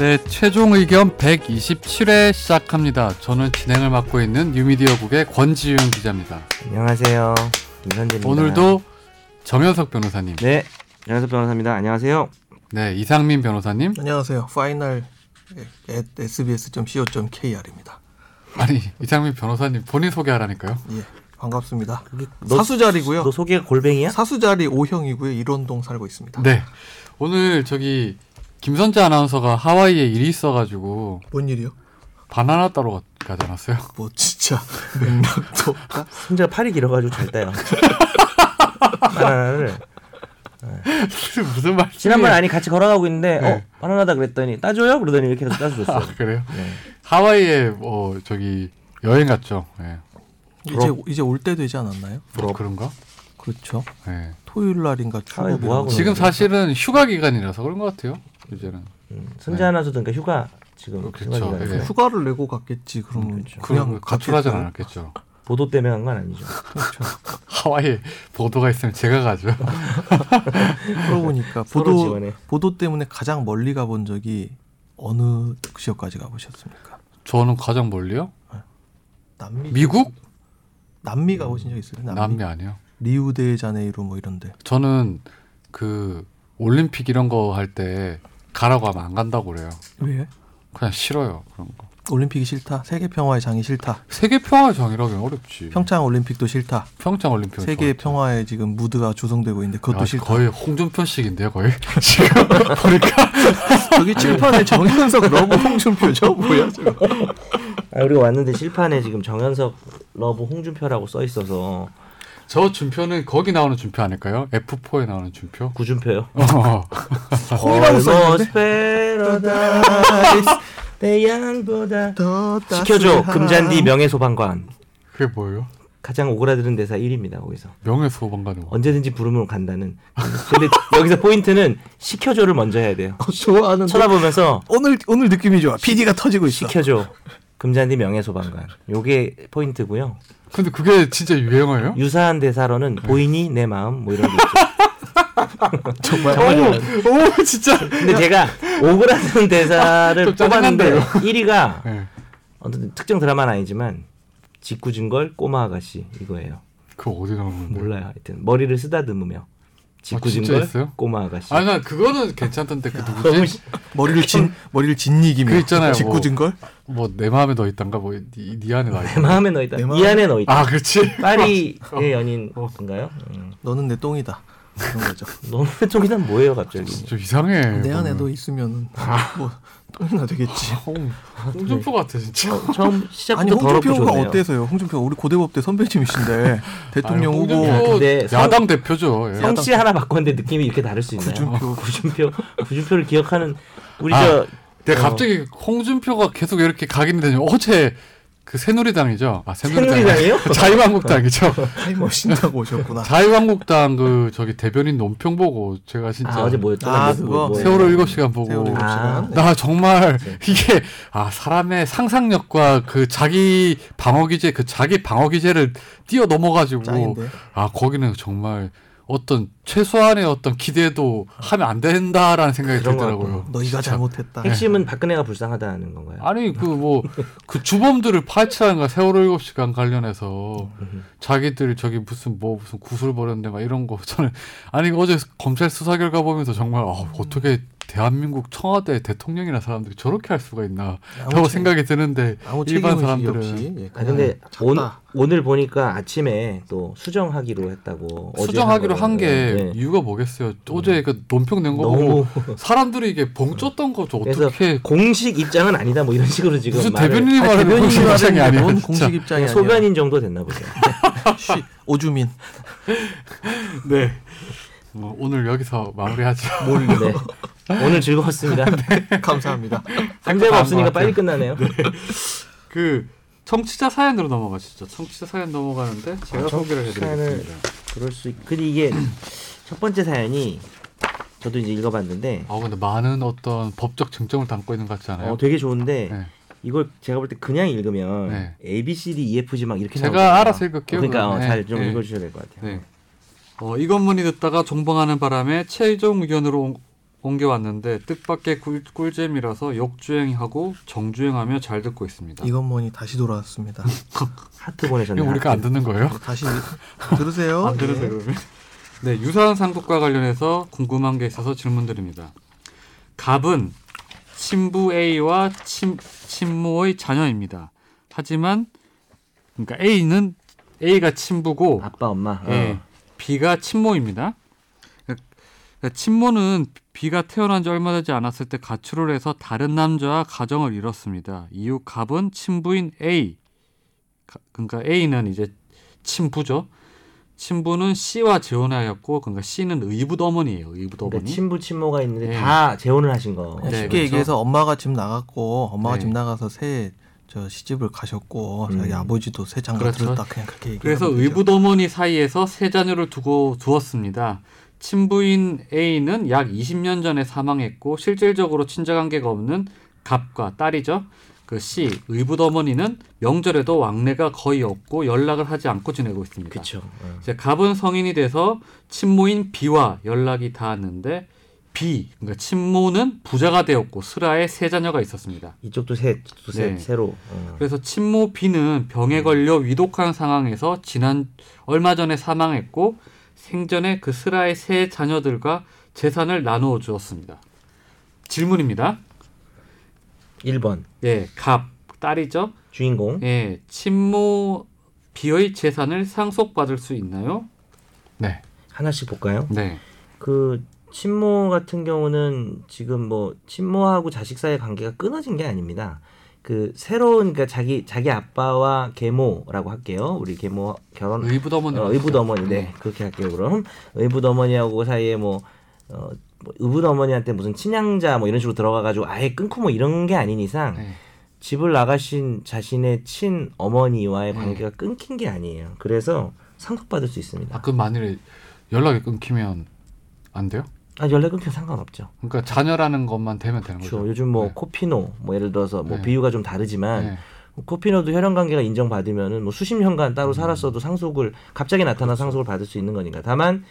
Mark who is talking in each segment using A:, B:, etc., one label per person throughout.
A: 네, 최종 의견 127회 시작합니다. 저는 진행을 맡고 있는 뉴미디어국의 권지윤 기자입니다.
B: 안녕하세요. 김선재입니다.
A: 오늘도 정현석 변호사님,
B: 네, 안녕하세요 변호사입니다. 안녕하세요.
A: 네, 이상민 변호사님.
C: 안녕하세요. 파이널 sbs.co.kr입니다.
A: 아니, 이상민 변호사님 본인 소개하라니까요.
C: 예, 반갑습니다.
B: 너-
C: 사수자리고요.
B: 너 소개가 골뱅이야?
C: 사수자리 5형이고요. 일원동 살고 있습니다.
A: 네, 오늘 저기 김선재 아나운서가 하와이에 일이 있어가지고
C: 뭔 일이요?
A: 바나나 따러 가- 가지 않았어요?
C: 뭐 진짜 맥락도 없다.
B: 손재가 팔이 길어가지고 잘 따요. 바나나를
A: 무슨 말이에요?
B: 지난번에 아니 같이 걸어가고 있는데
A: 네.
B: 어 바나나다 그랬더니 따줘요? 그러더니 이렇게 해서 따줘줬어요.
A: 아, 그래요?
B: 네.
A: 하와이에 뭐 저기 여행 갔죠. 네.
C: 이제 이제 올 때 되지 않았나요?
A: 뭐 그런가?
C: 그렇죠.
A: 네.
C: 토요일 날인가
B: 하와이 뭐
A: 지금? 사실은 휴가 기간이라서 그런 것 같아요. 이제는.
B: 음, 선재 아나운서도 그러니까 휴가 지금
A: 그렇죠. 예.
C: 휴가를 내고 갔겠지. 그러면
B: 그렇죠.
A: 그냥 가출하진? 않았겠죠.
B: 보도 때문에 간 건 아니죠.
A: 하와이에 보도가 있으면 제가 가죠.
C: 그러고 보니까 보도
B: 지원해.
C: 보도 때문에 가장 멀리 가본 적이 어느 지역까지 가보셨습니까?
A: 저는 가장 멀리요?
C: 남미
A: 미국?
C: 남미 가보신 적 있어요? 남미,
A: 남미 아니요.
C: 리우데자네이루 뭐 이런데.
A: 저는 그 올림픽 이런 거 할 때 가라고 하면 안 간다고 그래요.
C: 왜?
A: 그냥 싫어요 그런 거.
C: 올림픽이 싫다. 세계 평화의 장이 싫다.
A: 세계 평화 장이라기는 어렵지.
C: 평창 올림픽도 싫다.
A: 평창 올림픽
C: 세계 평화의 지금 무드가 조성되고 있는데 그것도 싫다.
A: 거의 홍준표식인데요 거의 지금 보니까
C: 저기 칠판에 정현석 love 홍준표죠? 뭐야 저거?
B: 아, 우리가 왔는데 칠판에 지금 정현석 love 홍준표라고 써 있어서
A: 저 준표는 거기 나오는 준표 아닐까요? F4에 나오는 준표?
B: 구준표요.
A: 어.
C: 홍이라고 써있는데? 더
B: 시켜줘 금잔디 명예소방관
A: 그게 뭐예요?
B: 가장 오그라드는 대사 1위입니다 거기서
A: 명예소방관은 뭐?
B: 언제든지 부르면 간다는 근데 여기서 포인트는 시켜줘를 먼저 해야 돼요
C: 어, 좋아하는데
B: 쳐다보면서
C: 오늘 오늘 느낌이 좋아. PD가 터지고 있어.
B: 시켜줘 금잔디 명예소방관. 요게 포인트고요.
A: 근데 그게 진짜 유행어예요?
B: 유사한 대사로는 보이니 내 마음 뭐 이런 게 있죠.
C: 정말
A: 오 진짜.
B: 근데 제가 오그라드는 대사를
A: 좀
B: 뽑았는데
A: 짜증난다,
B: 1위가
A: 네.
B: 어떤 특정 드라마는 아니지만 짓궂은 걸 꼬마 아가씨 이거예요.
A: 그거 어디 나오는 건데?
B: 몰라요. 하여튼 머리를 쓰다듬으며 짓궂은걸
A: 있어요?
B: 꼬마 아가씨
A: 아니 나 그거는 괜찮던데 그 누구지?
B: 시-
C: 머리를 진 머리를 진이기며
A: 그 있잖아요,
C: 짓궂은 걸.
A: 뭐 내 마음에 너 있단가 뭐네 네 안에
B: 나내
A: 있다.
B: 마음에 넣어있다 내이
C: 마음에-
B: 안에 넣어있다
A: 아 그렇지.
B: 파리의 연인인가요? 음.
C: 너는 내 똥이다. 그런 거죠.
B: 너는 쪽이란 뭐예요 갑자기
A: 좀 이상해.
C: 내 안에. 너 있으면 뭐 똥이나 되겠지.
A: 홍- 홍준표 같아 진짜.
B: 처- 처음 시작부터
C: 아니 홍준표가 어때서요? 홍준표 우리 고대법대 선배님이신데 대통령
A: 아니,
C: 후보
A: 홍준표
B: 근데 성-
A: 야당 대표죠. 예.
B: 성씨 하나 바꿨는데 느낌이 이렇게 다를 수 있나요?
C: 구준표.
B: 구준표 구준표를 기억하는 우리
A: 아,
B: 저
A: 내가
B: 어.
A: 갑자기 홍준표가 계속 이렇게 각인이 되냐 어제 그 새누리당이죠. 아 새누리당
B: 새누리당이요?
A: 자유한국당이죠.
C: 타임머신하고 오셨구나.
A: 자유한국당 그 저기 대변인 논평 보고 제가 진짜
B: 아, 어제 뭐였죠?
C: 아,
B: 뭐,
C: 그거?
B: 뭐, 뭐,
A: 세월호 일곱 시간 보고
C: 세월호 일곱
B: 아.
C: 시간.
A: 나 정말
B: 네.
A: 이게 아 사람의 상상력과 그 자기 방어 기제 그 자기 방어 기제를 뛰어 넘어 가지고
C: 짱인데.
A: 아 거기는 정말 어떤 최소한의 어떤 기대도 하면 안 된다라는 생각이 들더라고요.
C: 너희가 잘못했다.
B: 핵심은 박근혜가 불쌍하다는 건가요?
A: 아니 그 뭐 그 주범들을 파헤치라는가 세월호 일곱 시간 관련해서 자기들 저기 무슨 뭐 무슨 구슬 버렸는데 막 이런 거 저는 아니 어제 검찰 수사 결과 보면서 정말 아, 어떻게 대한민국 청와대 대통령이나 사람들이 저렇게 할 수가 있나
C: 아무
A: 라고
C: 책-
A: 생각이 드는데
C: 아무
A: 일반 사람들은
C: 없이 예,
B: 아 근데. 오늘 보니까 아침에 또 수정하기로 했다고
A: 수정하기로 한한게
B: 거예요. 네.
A: 이유가 뭐겠어요? 어제 그 논평 낸거
B: 너무
A: 보고 사람들이 이게 벙쪘던 거죠.
B: 그래서
A: 어떻게
B: 공식 입장은 아니다 뭐 이런 식으로 지금
A: 무슨 대변인이 말하는
C: 대변인이
A: 공식 입장이 아니야.
C: 공식 입장이.
B: 소변인 정도 됐나 보죠.
C: 쉬, 오주민.
A: 네. 뭐 오늘 여기서 마무리하죠.
B: 네. 오늘 즐거웠습니다.
C: 감사합니다.
B: 상대가
A: 것
B: 없으니까. 빨리 끝나네요.
A: 그 청취자 사연으로 넘어가 시죠. 청취자 사연 넘어가는데 제가 소개를 해드리겠습니다.
B: 그럴 수 있. 근데 이게 첫 번째 사연이 저도 이제 읽어봤는데
A: 아 근데 많은 어떤 법적 쟁점을 담고 있는 것 같지 않아요?
B: 어, 되게 좋은데
A: 네.
B: 이걸 제가 볼 때 그냥 읽으면
A: 네.
B: A B C D E F G 막 이렇게
A: 제가
B: 나오잖아요.
A: 알아서 읽을게요,
B: 그러니까
A: 그럼. 네.
B: 잘좀
A: 네.
B: 읽어주셔야 될 것 같아요.
A: 네. 어, 이 건 문이 듣다가 종봉하는 바람에 최종 의견으로 온- 옮겨왔는데 뜻밖의 꿀, 꿀잼이라서 역주행하고 정주행하며 잘 듣고 있습니다.
C: 이건 뭐니 다시 돌아왔습니다.
B: 하트 보내셨네요.
A: 이거 우리가 안
B: 하트.
A: 듣는 거예요?
C: 다시 들으세요.
A: 안 들으세요 그러면? 네, 유사한 상속과 관련해서 궁금한 게 있어서 질문드립니다. 갑은 친부 A와 친, 친모의 자녀입니다. 하지만 그러니까 A는 A가 친부고
B: 아빠 엄마.
A: 예,
B: 어.
A: B가 친모입니다. 그러니까 친모는 B가 태어난 지 얼마 되지 않았을 때 가출을 해서 다른 남자와 가정을 이뤘습니다. 이후 갑은 친부인 A, 가- 그러니까 A는 이제 친부죠. 친부는 C와 재혼하였고, 그러니까 C는 의붓 어머니예요. 의붓 어머니.
B: 그러니까 친부 친모가 있는데
A: 네.
B: 다 재혼을 하신 거.
A: 네,
C: 쉽게
A: 그렇죠.
C: 얘기해서 엄마가 집 나갔고 엄마가
A: 네.
C: 집 나가서 새 저 시집을 가셨고
B: 음.
C: 자기 아버지도 새 장가
A: 그렇죠.
C: 들었다 그냥 그렇게 얘기하면
A: 그래서. 의붓 어머니 사이에서 세 자녀를 두고 두었습니다. 친부인 A는 약 20년 전에 사망했고 실질적으로 친자관계가 없는 갑과 딸이죠. 그 C 의붓 어머니는 명절에도 왕래가 거의 없고 연락을 하지 않고 지내고 있습니다.
B: 그렇죠. 어.
A: 이제 갑은 성인이 돼서 친모인 B와 연락이 닿았는데 B 그러니까 친모는 부자가 되었고 슬하에 세 자녀가 있었습니다.
B: 이쪽도 셋, 또 셋,
A: 네.
B: 새로. 어.
A: 그래서 친모 B는 병에 걸려 위독한 상황에서 지난 얼마 전에 사망했고 생전에 그 슬하의 세 자녀들과 재산을 나누어 주었습니다. 질문입니다.
B: 1번
A: 예, 갑 딸이죠.
B: 주인공.
A: 예, 친모 B의 재산을 상속받을 수 있나요? 네,
B: 하나씩 볼까요?
A: 네,
B: 그 친모 같은 경우는 지금 뭐 친모하고 자식 사이 관계가 끊어진 게 아닙니다. 그 새로운 그러니까 자기 자기 아빠와 계모라고 할게요. 우리 계모 결혼
A: 의붓 어머니.
B: 어, 의붓 어머니 네 그렇게 할게요. 그럼 의붓 어머니하고 사이에 뭐 어, 뭐 의붓 어머니한테 무슨 친양자 뭐 이런 식으로 들어가가지고 아예 끊고 뭐 이런 게 아닌 이상
A: 네.
B: 집을 나가신 자신의 친 어머니와의
A: 네.
B: 관계가 끊긴 게 아니에요. 그래서 상속받을 수 있습니다.
A: 아, 그 만일에 연락이 끊기면 안 돼요?
B: 아, 연락 끊겨 상관없죠.
A: 그러니까 자녀라는 것만 되면 되는
B: 그렇죠.
A: 거죠.
B: 요즘 뭐
A: 네.
B: 코피노 뭐 예를 들어서 뭐
A: 네.
B: 비유가 좀 다르지만
A: 네.
B: 코피노도 혈연 관계가 인정받으면은 뭐 수십 년간 따로 살았어도 상속을 갑자기 나타나 상속을 받을 수 있는 거니까. 다만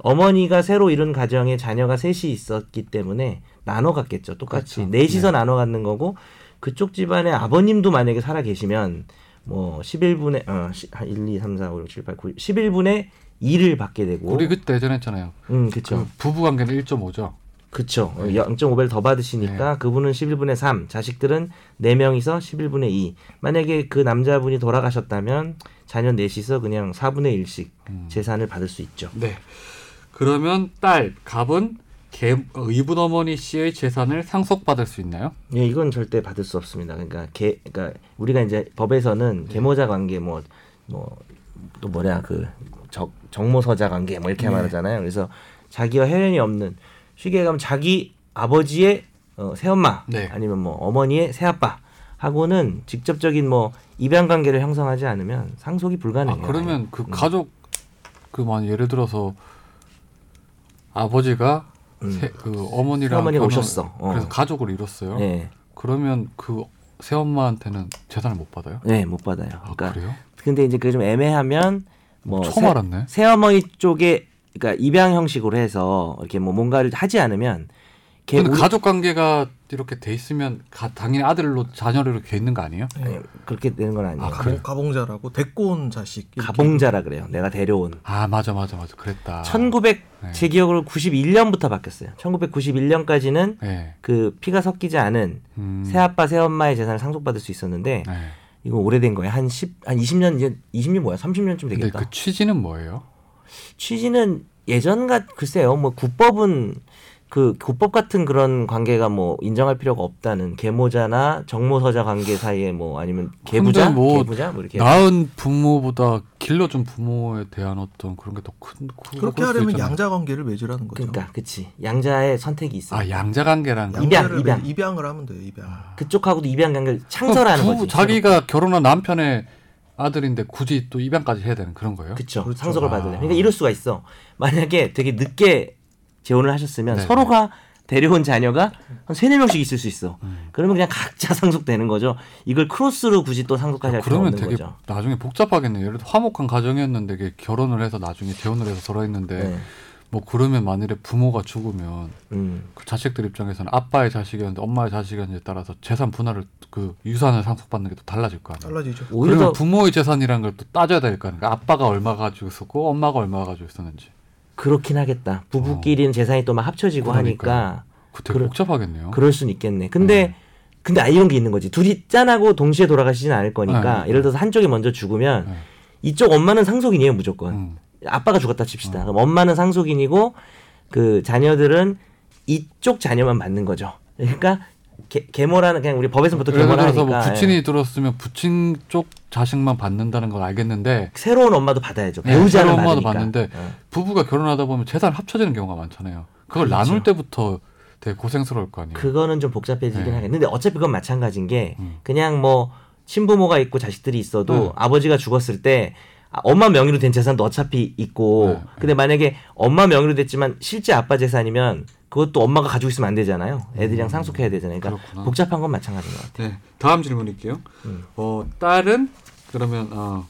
B: 어머니가 새로 이룬 가정에 자녀가 셋이 있었기 때문에 나눠 갖겠죠. 똑같이
A: 그렇죠.
B: 넷이서
A: 네.
B: 나눠 갖는 거고 그쪽 집안에 아버님도 만약에 살아 계시면 뭐 11분의 어, 시- 한 1, 2, 3, 4, 5, 6, 7, 8, 9, 11분의 2를 받게 되고
A: 우리 그때 예전에 했잖아요.
B: 음, 그렇죠.
A: 그 부부 관계는 1.5죠.
B: 그쵸.
A: 네.
B: 0.5배를 더 받으시니까 그분은 11분의 3, 자식들은 4명이서 11분의 2. 만약에 그 남자분이 돌아가셨다면 자녀 넷이서 그냥 4분의 1씩
A: 음.
B: 재산을 받을 수 있죠.
A: 네. 그러면 딸 갑은 개, 의붓 어머니 씨의 재산을 상속받을 수 있나요?
B: 예, 이건 절대 받을 수 없습니다. 그러니까 개, 그러니까 우리가 이제 법에서는 계모자 관계 뭐 뭐 또 뭐냐 그 적, 정모서자 관계 뭐 이렇게
C: 네.
B: 말하잖아요. 그래서 자기와 혈연이 없는 쉽게 얘기하면 자기 아버지의 어, 새엄마
A: 네.
B: 아니면 뭐 어머니의 새아빠 하고는 직접적인 뭐 입양 관계를 형성하지 않으면 상속이
A: 아,
B: 불가능해요.
A: 그러면 그
B: 음.
A: 가족 그만 예를 들어서 아버지가
B: 음.
A: 새, 그 어머니랑
B: 새어머니가
A: 결혼-
B: 오셨어. 어.
A: 그래서 가족을 이뤘어요.
B: 네,
A: 그러면 그 새엄마한테는 재산을 못 받아요?
B: 네, 못 받아요.
A: 아,
B: 그러니까
A: 그래요?
B: 근데 이제 그게 좀 애매하면 뭐
A: 처음
B: 새-
A: 알았네.
B: 새어머니 쪽에 그러니까 입양 형식으로 해서 이렇게 뭐 뭔가를 하지 않으면 걔 우리-
A: 가족 관계가 이렇게 돼 있으면 가, 당연히 아들로 자녀를 이렇게 있는 거 아니에요?
B: 아니, 그렇게 되는 건 아니에요.
A: 아,
C: 가봉? 가봉자라고 데리고 온 자식 이렇게.
B: 가봉자라 그래요. 내가 데려온.
A: 아 맞아 맞아 맞아 그랬다.
B: 1900
A: 네.
B: 제 기억으로 91년부터 바뀌었어요. 1991년까지는
A: 네.
B: 그 피가 섞이지 않은
A: 음.
B: 새 아빠 새 엄마의 재산을 상속받을 수 있었는데
A: 네.
B: 이거 오래된 거예요. 한 10, 한 20년 이제 20년 뭐야? 30년쯤
A: 근데
B: 되겠다.
A: 그 취지는 뭐예요?
B: 취지는 예전과 글쎄요. 뭐 국법은 그 국법 같은 그런 관계가 뭐 인정할 필요가 없다는 계모자나 정모서자 관계 사이에 뭐 아니면 계부자,
A: 뭐
B: 계부자 뭐 이렇게
A: 낳은 부모보다 길러준 부모에 대한 어떤 그런 게 더 큰.
C: 그렇게 하려면 양자 관계를 맺으라는 거죠.
B: 그러니까 그치 양자의 선택이 있어.
A: 아 양자 관계란 거.
B: 입양, 입양.
C: 맺- 입양을 하면 돼요. 입양.
B: 그쪽하고도 입양 관계를 창설하는
A: 부-
B: 거지.
A: 자기가 결혼한 남편의 아들인데 굳이 또 입양까지 해야 되는 그런 거예요?
C: 그렇죠.
B: 상속을
A: 아.
B: 받으려. 그러니까 이럴 수가 있어. 만약에 되게 늦게 재혼을 하셨으면
A: 네.
B: 서로가 데려온 자녀가 한 세네 명씩 있을 수 있어.
A: 음.
B: 그러면 그냥 각자 상속되는 거죠. 이걸 크로스로 굳이 또 상속까지 할 필요
A: 그러면
B: 없는
A: 되게
B: 거죠.
A: 나중에 복잡하겠네요. 예를 들어 화목한 가정이었는데 결혼을 해서 나중에 재혼을 해서 돌아있는데
B: 네.
A: 뭐 그러면 만일에 부모가 죽으면
B: 음.
A: 그 자식들 입장에서는 아빠의 자식이었는데 엄마의 자식이었는지에 따라서 재산 분할을 그 유산을 상속받는 게 또 달라질 거 아니에요.
C: 달라지죠.
A: 그러면
B: 더
A: 부모의 재산이라는 걸또 따져야 될 거 아니에요. 아빠가 얼마 가지고 있었고 엄마가 얼마 가지고 있었는지.
B: 그렇긴 하겠다. 부부끼리는 재산이 또 막 합쳐지고
A: 어. 그러니까요.
B: 하니까
A: 그 되게
B: 그러-
A: 복잡하겠네요.
B: 그럴 수는 있겠네. 근데
A: 음.
B: 근데 아 이런 게 있는 거지. 둘이 짠하고 동시에 돌아가시진 않을 거니까
A: 네.
B: 예를 들어서 한쪽이 먼저 죽으면
A: 네.
B: 이쪽 엄마는 상속인이에요 무조건.
A: 음.
B: 아빠가 죽었다 칩시다. 그럼 엄마는 상속인이고 그 자녀들은 이쪽 자녀만 받는 거죠. 그러니까 계, 계모라는 그냥 우리 법에서 보통
A: 예를
B: 계모라
A: 들어서
B: 하니까
A: 뭐
B: 예.
A: 부친이 들었으면 부친 쪽 자식만 받는다는 걸 알겠는데
B: 새로운 엄마도 받아야죠.
A: 네,
B: 배우자는
A: 새로운 엄마도. 받는데
B: 어.
A: 부부가 결혼하다 보면 재산 합쳐지는 경우가 많잖아요. 그걸
B: 그렇죠.
A: 나눌 때부터 되게 고생스러울 거 아니에요.
B: 그거는 좀 복잡해지긴
A: 네.
B: 하겠는데 어차피 그건 마찬가지인 게
A: 음.
B: 그냥 뭐 친부모가 있고 자식들이 있어도
A: 네.
B: 아버지가 죽었을 때 아, 엄마 명의로 된 재산도 어차피 있고
A: 네.
B: 근데 만약에 엄마 명의로 됐지만 실제 아빠 재산이면 그것도 엄마가 가지고 있으면 안 되잖아요. 애들이랑 상속해야 되잖아요. 그러니까
A: 음. 그렇구나.
B: 복잡한 건 마찬가지인 것 같아요.
A: 네, 다음 질문일게요.
B: 음.
A: 어, 딸은 그러면 어,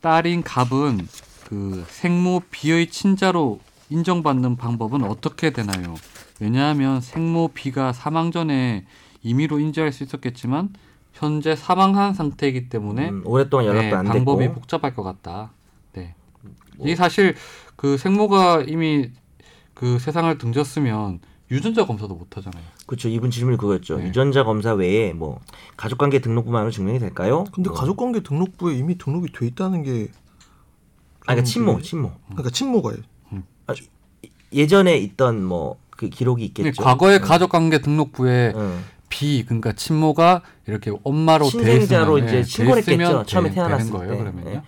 A: 딸인 갑은 그 생모 비의 친자로 인정받는 방법은 어떻게 되나요? 왜냐하면 생모 비가 사망 전에 임의로 인지할 수 있었겠지만 현재 사망한 상태이기 때문에
B: 음, 오랫동안 연락도
A: 네,
B: 안
A: 방법이
B: 됐고
A: 복잡할 것 같다. 네.
B: 뭐.
A: 이게 사실 그 생모가 이미 그 세상을 등졌으면 유전자 검사도 못 하잖아요.
B: 그렇죠. 이분 질문이 그거였죠.
A: 네.
B: 유전자 검사 외에 뭐 가족관계 등록부만으로 증명이 될까요?
C: 근데
B: 뭐.
C: 가족관계 등록부에 이미 등록이 돼 있다는 게
B: 아, 그러니까 친모, 친모.
C: 그러니까 친모가요.
B: 예전에 있던 뭐 그 기록이 있겠죠.
A: 과거의
B: 응.
A: 가족관계 등록부에
B: 응.
A: 비 그러니까 친모가 이렇게 엄마로 있으면,
B: 이제
A: 예,
B: 신고를
A: 돼 있으면
B: 했겠죠. 처음에
A: 되-
B: 태어났을
A: 거예요.
B: 때.
A: 그러면요.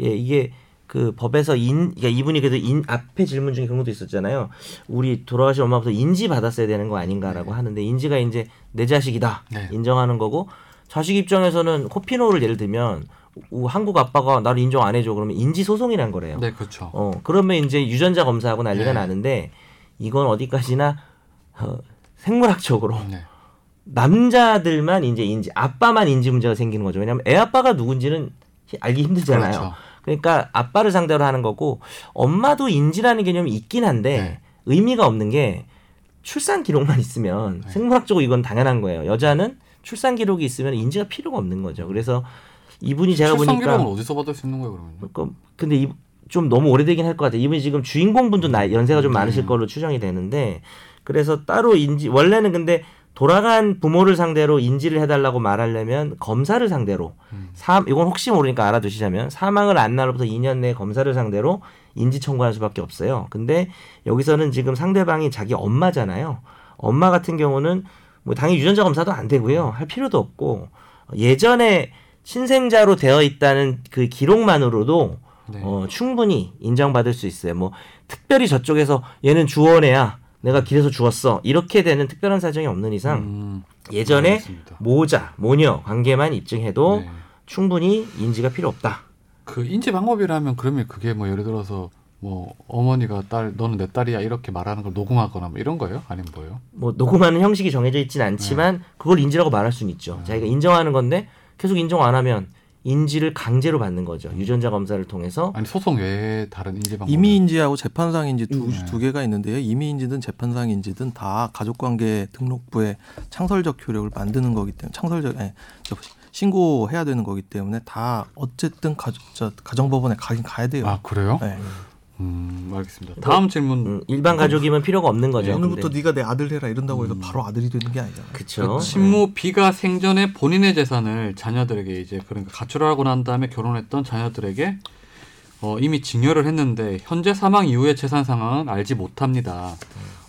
B: 예, 이게 그 법에서 인, 그러니까 이분이 그래도 인 앞에 질문 중에 그런 것도 있었잖아요. 우리 돌아가신 엄마부터 인지 받았어야 되는 거 아닌가라고 하는데 인지가 이제 내 자식이다
A: 네.
B: 인정하는 거고 자식 입장에서는 코피노를 예를 들면 우- 한국 아빠가 나를 인정 안 해줘 그러면 인지 소송이란 거래요.
A: 네, 그렇죠.
B: 어 그러면 이제 유전자 검사하고 난리가
A: 네.
B: 나는데 이건 어디까지나 어, 생물학적으로
A: 네.
B: 남자들만 이제 인지 아빠만 인지 문제가 생기는 거죠. 왜냐하면 애 아빠가 누군지는 히- 알기 힘들잖아요.
A: 그렇죠.
B: 그러니까 아빠를 상대로 하는 거고 엄마도 인지라는 개념이 있긴 한데
A: 네.
B: 의미가 없는 게 출산 기록만 있으면
A: 네.
B: 생물학적으로 이건 당연한 거예요. 여자는 출산 기록이 있으면 인지가 필요가 없는 거죠. 그래서 이분이 제가
A: 출산
B: 보니까
A: 기록은 어디서 받을 수 있는 거예요, 그러면?
B: 그러니까 근데 이, 좀 너무 오래되긴 할 것 같아요. 이분이 지금 주인공분도 나, 연세가 좀
A: 네.
B: 많으실 걸로 추정이 되는데 그래서 따로 인지 원래는 근데 돌아간 부모를 상대로 인지를 해달라고 말하려면 검사를 상대로
A: 음.
B: 사, 이건 혹시 모르니까 알아두시자면 사망을 안 날로부터 2년 내에 검사를 상대로 인지 청구할 수밖에 없어요. 근데 여기서는 지금 상대방이 자기 엄마잖아요. 엄마 같은 경우는 뭐 당연히 유전자 검사도 안 되고요. 할 필요도 없고 예전에 친생자로 되어 있다는 그 기록만으로도
A: 네.
B: 어, 충분히 인정받을 수 있어요. 뭐 특별히 저쪽에서 얘는 주원애야. 내가 길에서 죽었어. 이렇게 되는 특별한 사정이 없는 이상
A: 음,
B: 예전에
A: 알겠습니다.
B: 모자, 모녀 관계만 입증해도
A: 네.
B: 충분히 인지가 필요 없다.
A: 그 인지 방법이라면 그러면 그게 뭐 예를 들어서 뭐 어머니가 딸 너는 내 딸이야 이렇게 말하는 걸 녹음하거나 뭐 이런 거예요? 아니면 뭐예요?
B: 뭐 녹음하는 형식이 정해져 있진 않지만 그걸 인지라고 말할 수는 있죠. 자기가 인정하는 건데 계속 인정 안 하면 인지를 강제로 받는 거죠. 유전자 검사를 통해서
A: 아니 소송 외에 다른 인지 방법
C: 임의인지하고 재판상 인지 두,
A: 네.
C: 두 개가 있는데요. 임의인지든 재판상 인지든 다 가족관계 등록부에 창설적 효력을 만드는 거기 때문에 창설적 예, 저 신고해야 되는 거기 때문에 다 어쨌든 가족 저 가정법원에 가긴 가야 돼요.
A: 아 그래요?
C: 네.
A: 음 알겠습니다. 다음 질문
B: 음, 일반 가족이면 필요가 없는 거죠.
C: 오늘부터
B: 근데-
C: 네가 내 아들 해라 이런다고 해서 바로 아들이 되는 게 아니잖아요.
B: 그쵸.
A: 그 친모 B가 생전에 본인의 재산을 자녀들에게 이제 그러니까 가출을 하고 난 다음에 결혼했던 자녀들에게 어, 이미 증여를 했는데 현재 사망 이후의 재산 상황은 알지 못합니다.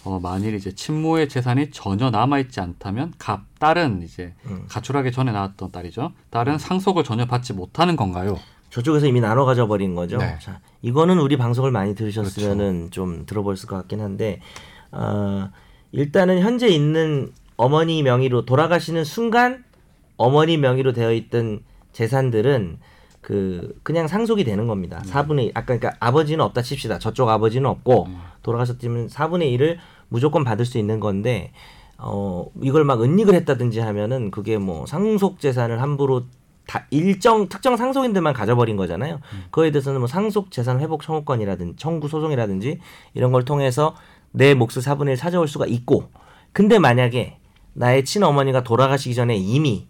A: 어, 만일 이제 친모의 재산이 전혀 남아 있지 않다면 갑 딸은 이제
B: 음.
A: 가출하기 전에 나왔던 딸이죠. 딸은 상속을 전혀 받지 못하는 건가요?
B: 저쪽에서 이미 나눠 가져 버린 거죠.
A: 네.
B: 자, 이거는 우리 방송을 많이 들으셨으면은 좀 들어보셨을 것 같긴 한데, 어, 일단은 현재 있는 어머니 명의로 돌아가시는 순간 어머니 명의로 되어 있던 재산들은 그 그냥 상속이 되는 겁니다.
A: 네.
B: 4분의 1. 아까 그러니까 아버지는 없다 칩시다. 저쪽 아버지는 없고
A: 음.
B: 돌아가셨다면 4분의 1을 무조건 받을 수 있는 건데 어 이걸 막 은닉을 했다든지 하면은 그게 뭐 상속 재산을 함부로 다 일정 특정 상속인들만 가져버린 거잖아요. 그거에 대해서는 뭐 상속 재산 회복 청구권이라든지 청구 소송이라든지 이런 걸 통해서 내 몫을 4분의 1 찾아올 수가 있고 근데 만약에 나의 친어머니가 돌아가시기 전에 이미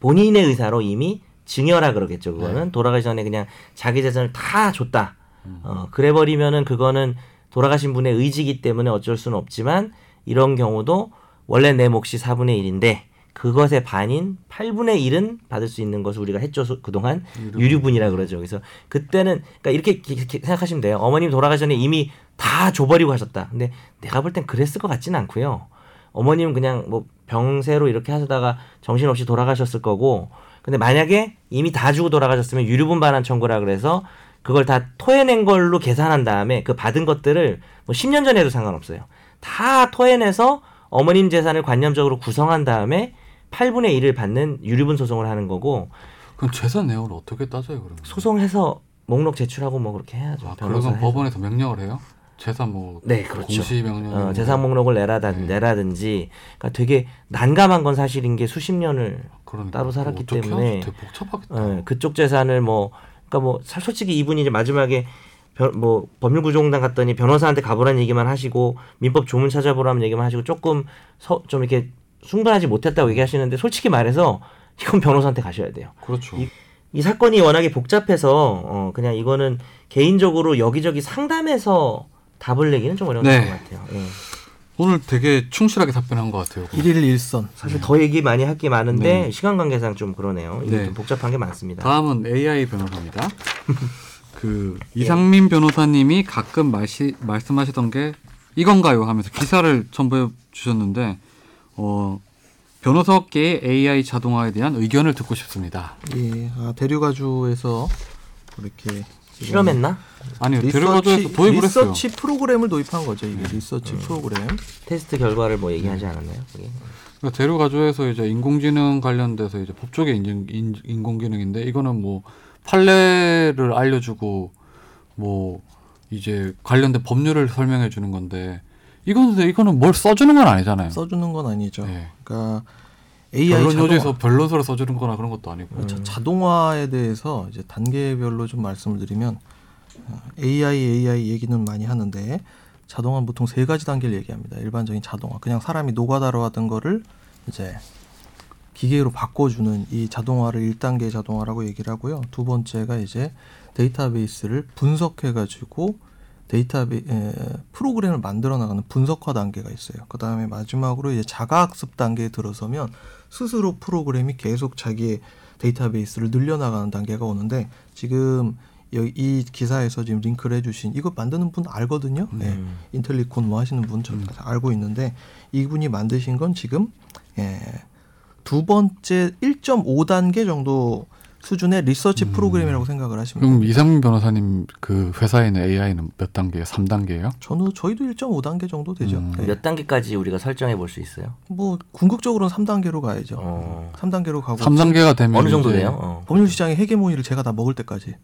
B: 본인의 의사로 이미 증여라 그러겠죠. 그거는 돌아가기 전에 그냥 자기 재산을 다 줬다. 어, 그래 버리면은 그거는 돌아가신 분의 의지기 때문에 어쩔 수는 없지만 이런 경우도 원래 내 몫이 4분의 1인데 그것의 반인 8분의 1은 받을 수 있는 것을 우리가 했죠. 소- 그동안 유류분이라 그러죠. 그래서 그때는 그러니까 이렇게 생각하시면 돼요. 어머님 돌아가기 전에 이미 다 줘버리고 하셨다. 근데 내가 볼 땐 그랬을 것 같지는 않고요. 어머님은 그냥 뭐 병세로 이렇게 하시다가 정신없이 돌아가셨을 거고 근데 만약에 이미 다 주고 돌아가셨으면 유류분 반환 청구라 그래서 그걸 다 토해낸 걸로 계산한 다음에 그 받은 것들을 뭐 10년 전에 해도 상관없어요. 다 토해내서 어머님 재산을 관념적으로 구성한 다음에 8분의 1을 받는 유류분 소송을 하는 거고
A: 그럼 재산 내역을 어떻게 따져요 그러면?
B: 소송해서 목록 제출하고 뭐 그렇게 해야죠.
A: 아, 그러면
B: 해서.
A: 법원에서 명령을 해요? 재산 뭐
B: 네, 그렇죠.
A: 공시 명령
B: 어, 재산 목록을 내라든,
A: 네.
B: 내라든지 그러니까 되게 난감한 건 사실인 게 수십 년을
A: 그러니까
B: 따로 살았기
A: 어떻게
B: 때문에. 어, 그쪽 재산을 뭐 그러니까 뭐 사- 솔직히 이분이 이제 마지막에 변- 뭐 법률구조공단 갔더니 변호사한테 가보라는 얘기만 하시고 민법 조문 찾아보라는 얘기만 하시고 조금 서, 좀 이렇게 충분하지 못했다고 얘기하시는데 솔직히 말해서 이건 변호사한테 가셔야 돼요.
A: 그렇죠.
B: 이- 이 사건이 워낙에 복잡해서 어, 그냥 이거는 개인적으로 여기저기 상담해서 답을 내기는 좀 어려운
A: 네.
B: 것 같아요. 예.
A: 오늘 되게 충실하게 답변한 것 같아요.
C: 일일 일선.
B: 사실 더 얘기 많이 할 게 많은데
A: 네.
B: 시간 관계상 좀 그러네요. 이게
A: 네.
B: 좀 복잡한 게 많습니다.
A: 다음은 AI 변호사입니다. 그 이상민 변호사님이 가끔 말시, 말씀하시던 게 이건가요 하면서 기사를 첨부해 주셨는데 어, 변호사계의 AI 자동화에 대한 의견을 듣고 싶습니다.
C: 예, 아, 대륙아주에서 이렇게
B: 실험했나?
A: 아니요,
C: 리서치,
A: 도입을 했어요.
C: 리서치 프로그램을 도입한 거죠. 이게 리서치 프로그램.
B: 테스트 결과를 뭐 얘기하지 않았나요? 그게?
A: 그러니까 대륙아주에서 이제 인공지능 관련돼서 이제 법조계 인증, 인, 인공지능인데 이거는 뭐 판례를 알려주고 뭐 이제 관련된 법률을 설명해 주는 건데 이거는 근데 이거는 뭘 써주는 건 아니잖아요.
C: 써주는 건 아니죠.
A: 네.
C: 그러니까 AI
A: 변론
C: 자동화,
A: 요지에서 변론서를 써주는 거나 그런 것도 아니고.
C: 그렇죠. 자동화에 대해서 이제 단계별로 좀 말씀을 드리면 어, AI AI 얘기는 많이 하는데 자동화는 보통 세 가지 단계를 얘기합니다. 일반적인 자동화, 그냥 사람이 노가다로 하던 거를 이제 기계로 바꿔주는 이 자동화를 1단계 자동화라고 얘기를 하고요. 두 번째가 이제 데이터베이스를 분석해가지고 데이터베 에, 프로그램을 만들어 나가는 분석화 단계가 있어요. 그 다음에 마지막으로 이제 자가학습 단계에 들어서면 스스로 프로그램이 계속 자기의 데이터베이스를 늘려나가는 단계가 오는데 지금 이 기사에서 지금 링크를 해주신 이거 만드는 분 알거든요. 네.
B: 음.
C: 인텔리콘 뭐 하시는 분저 알고 있는데 이분이 만드신 건 지금 예, 두 번째 1.5 단계 정도 수준의 리서치 프로그램이라고 생각을 하시면
A: 그럼
C: 됩니다.
A: 이상민 변호사님 그 회사에 있는 AI는 몇 단계예요? 3단계예요?
C: 저는 저희도 1.5단계 정도 되죠.
A: 음.
C: 네.
B: 몇 단계까지 우리가 설정해 볼 수 있어요?
C: 뭐 궁극적으로는 3단계로 가야죠.
B: 어.
C: 3단계로 가고
A: 3단계가 되면
B: 어느 정도 돼요? 어.
C: 법률 시장의 헤게모니를 제가 다 먹을 때까지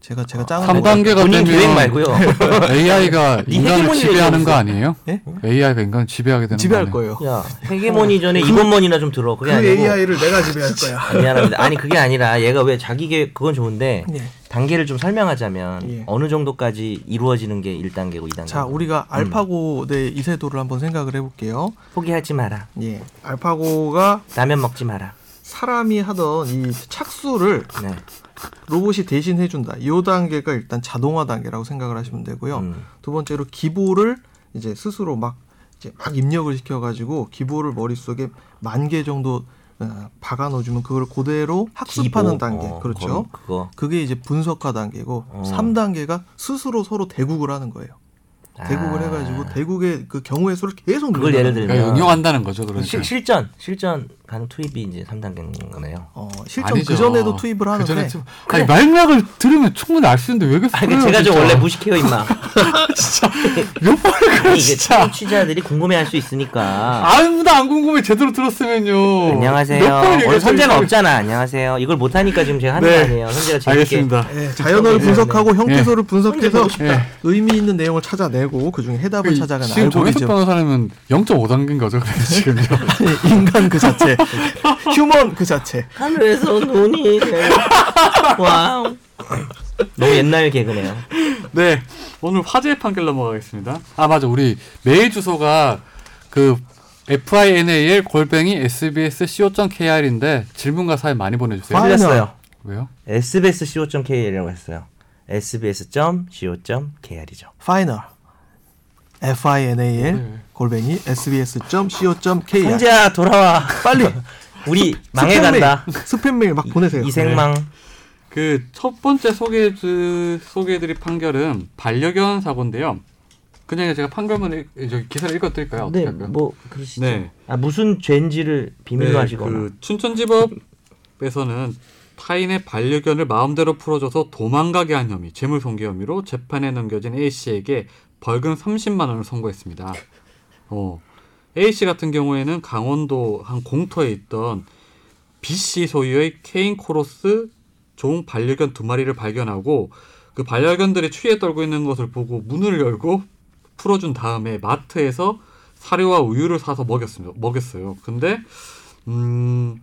C: 제가 제가 짱을
A: 삼
C: 먹을
A: 단계가
B: 본인
A: 되면
B: 계획 말고요.
A: AI가
B: 네
A: 인간을 지배하는 거. 아니에요?
C: 예?
A: AI가 인간을 지배하게 되는
C: 지배할
A: 거?
C: 거예요.
B: 야 헤게모니 전에 이번머니나 좀 들어. 그게 아니고
C: 내가 지배할 거야.
B: 아, 미안합니다. 아니 그게 아니라 얘가 왜 자기 계 그건 좋은데
C: 예.
B: 단계를 좀 설명하자면
C: 예.
B: 어느 정도까지 이루어지는 게 1단계고 2단계.
C: 자, 우리가 알파고 의 이세도를 한번 생각을 해 볼게요.
B: 포기하지 마라.
C: 예, 알파고가
B: 라면 먹지 마라.
C: 사람이 하던 이 착수를
B: 네.
C: 로봇이 대신 해준다. 이 단계가 일단 자동화 단계라고 생각을 하시면 되고요.
B: 음.
C: 두 번째로 기보를 이제 스스로 막 이제 막 입력을 시켜가지고 기보를 머릿속에 만 개 정도 어, 박아 넣어주면 그걸 그대로 학습하는
B: 기보.
C: 단계.
B: 어,
C: 그렇죠.
B: 그거.
C: 그게 이제 분석화 단계고
B: 어.
C: 삼 3단계가 스스로 서로 대국을 하는 거예요. 대국을
B: 아.
C: 해가지고 대국의 그 경우의 수를 계속
B: 그걸 예를. 들면
A: 그러니까 응용한다는 거죠, 그러니까.
B: 실, 실전 실전 가능 투입이 이제 3단계인 거네요.
C: 어, 실전
A: 아니죠.
C: 그 전에도 투입을 하는데
A: 그전에 좀- 아니 말락을 들으면 충분히 알 수 있는데 왜 계속
B: 아니 제가 좀
A: 진짜.
B: 원래 무식해요 임마.
A: 몇 번을 그래 진짜
B: 청취자들이 궁금해할 수 있으니까.
A: 아무도 안 궁금해 제대로 들었으면요
B: 안녕하세요. 오늘 선재가. 없잖아. 안녕하세요. 이걸 못 하니까 지금 제가 하는
A: 네.
B: 거 아니에요. 선재가 재밌게.
A: 알겠습니다
C: 예, 자연어를
B: 네,
C: 분석하고 형태소를 분석해서
A: 예.
C: 의미 있는 내용을 찾아내고 그 중에 해답을 찾아가는
A: 지금 정혜석 변호사님은 0.5단계인 거죠 지금요
C: 인간 그 자체 휴먼 그 자체.
B: 하늘에서 눈이 내려. 와우. 너무 옛날 개그네요.
A: 네, 오늘 화제의 판결 넘어가겠습니다. 아 맞아, 우리 메일 주소가 그 final 골뱅이 sbs co.kr인데 질문과 사연 많이 보내주세요.
C: final.
B: 틀렸어요.
A: 왜요?
B: sbs.co.kr이라고 했어요. sbs.co.kr이죠.
C: final. F I N A L
A: 네.
C: 골뱅이 sbs.co.kr.
B: 형제야 돌아와.
C: 빨리
B: 우리 망해간다.
C: 스팸 메일 막 보내세요.
B: 이생망.
A: 그첫 번째 소개 소개해드릴 판결은 반려견 사고인데요. 그냥 제가 판결문 읽- 저기 기사를 읽어드릴까요? 어떻게
B: 네,
A: 할까요?
B: 뭐 그러시죠.
A: 네.
B: 아 무슨 죄인지를 비밀로
A: 네,
B: 하시거나.
A: 그 춘천지법에서는 타인의 반려견을 마음대로 풀어줘서 도망가게 한 혐의, 재물손괴 혐의로 재판에 넘겨진 A 씨에게 벌금 30만 원을 선고했습니다. 어, A 씨 같은 경우에는 강원도 한 공터에 있던 B 씨 소유의 케인 코로스 종 반려견 두 마리를 발견하고 그 반려견들이 추위에 떨고 있는 것을 보고 문을 열고 풀어준 다음에 마트에서 사료와 우유를 사서 먹였습니다. 먹였어요. 근데 음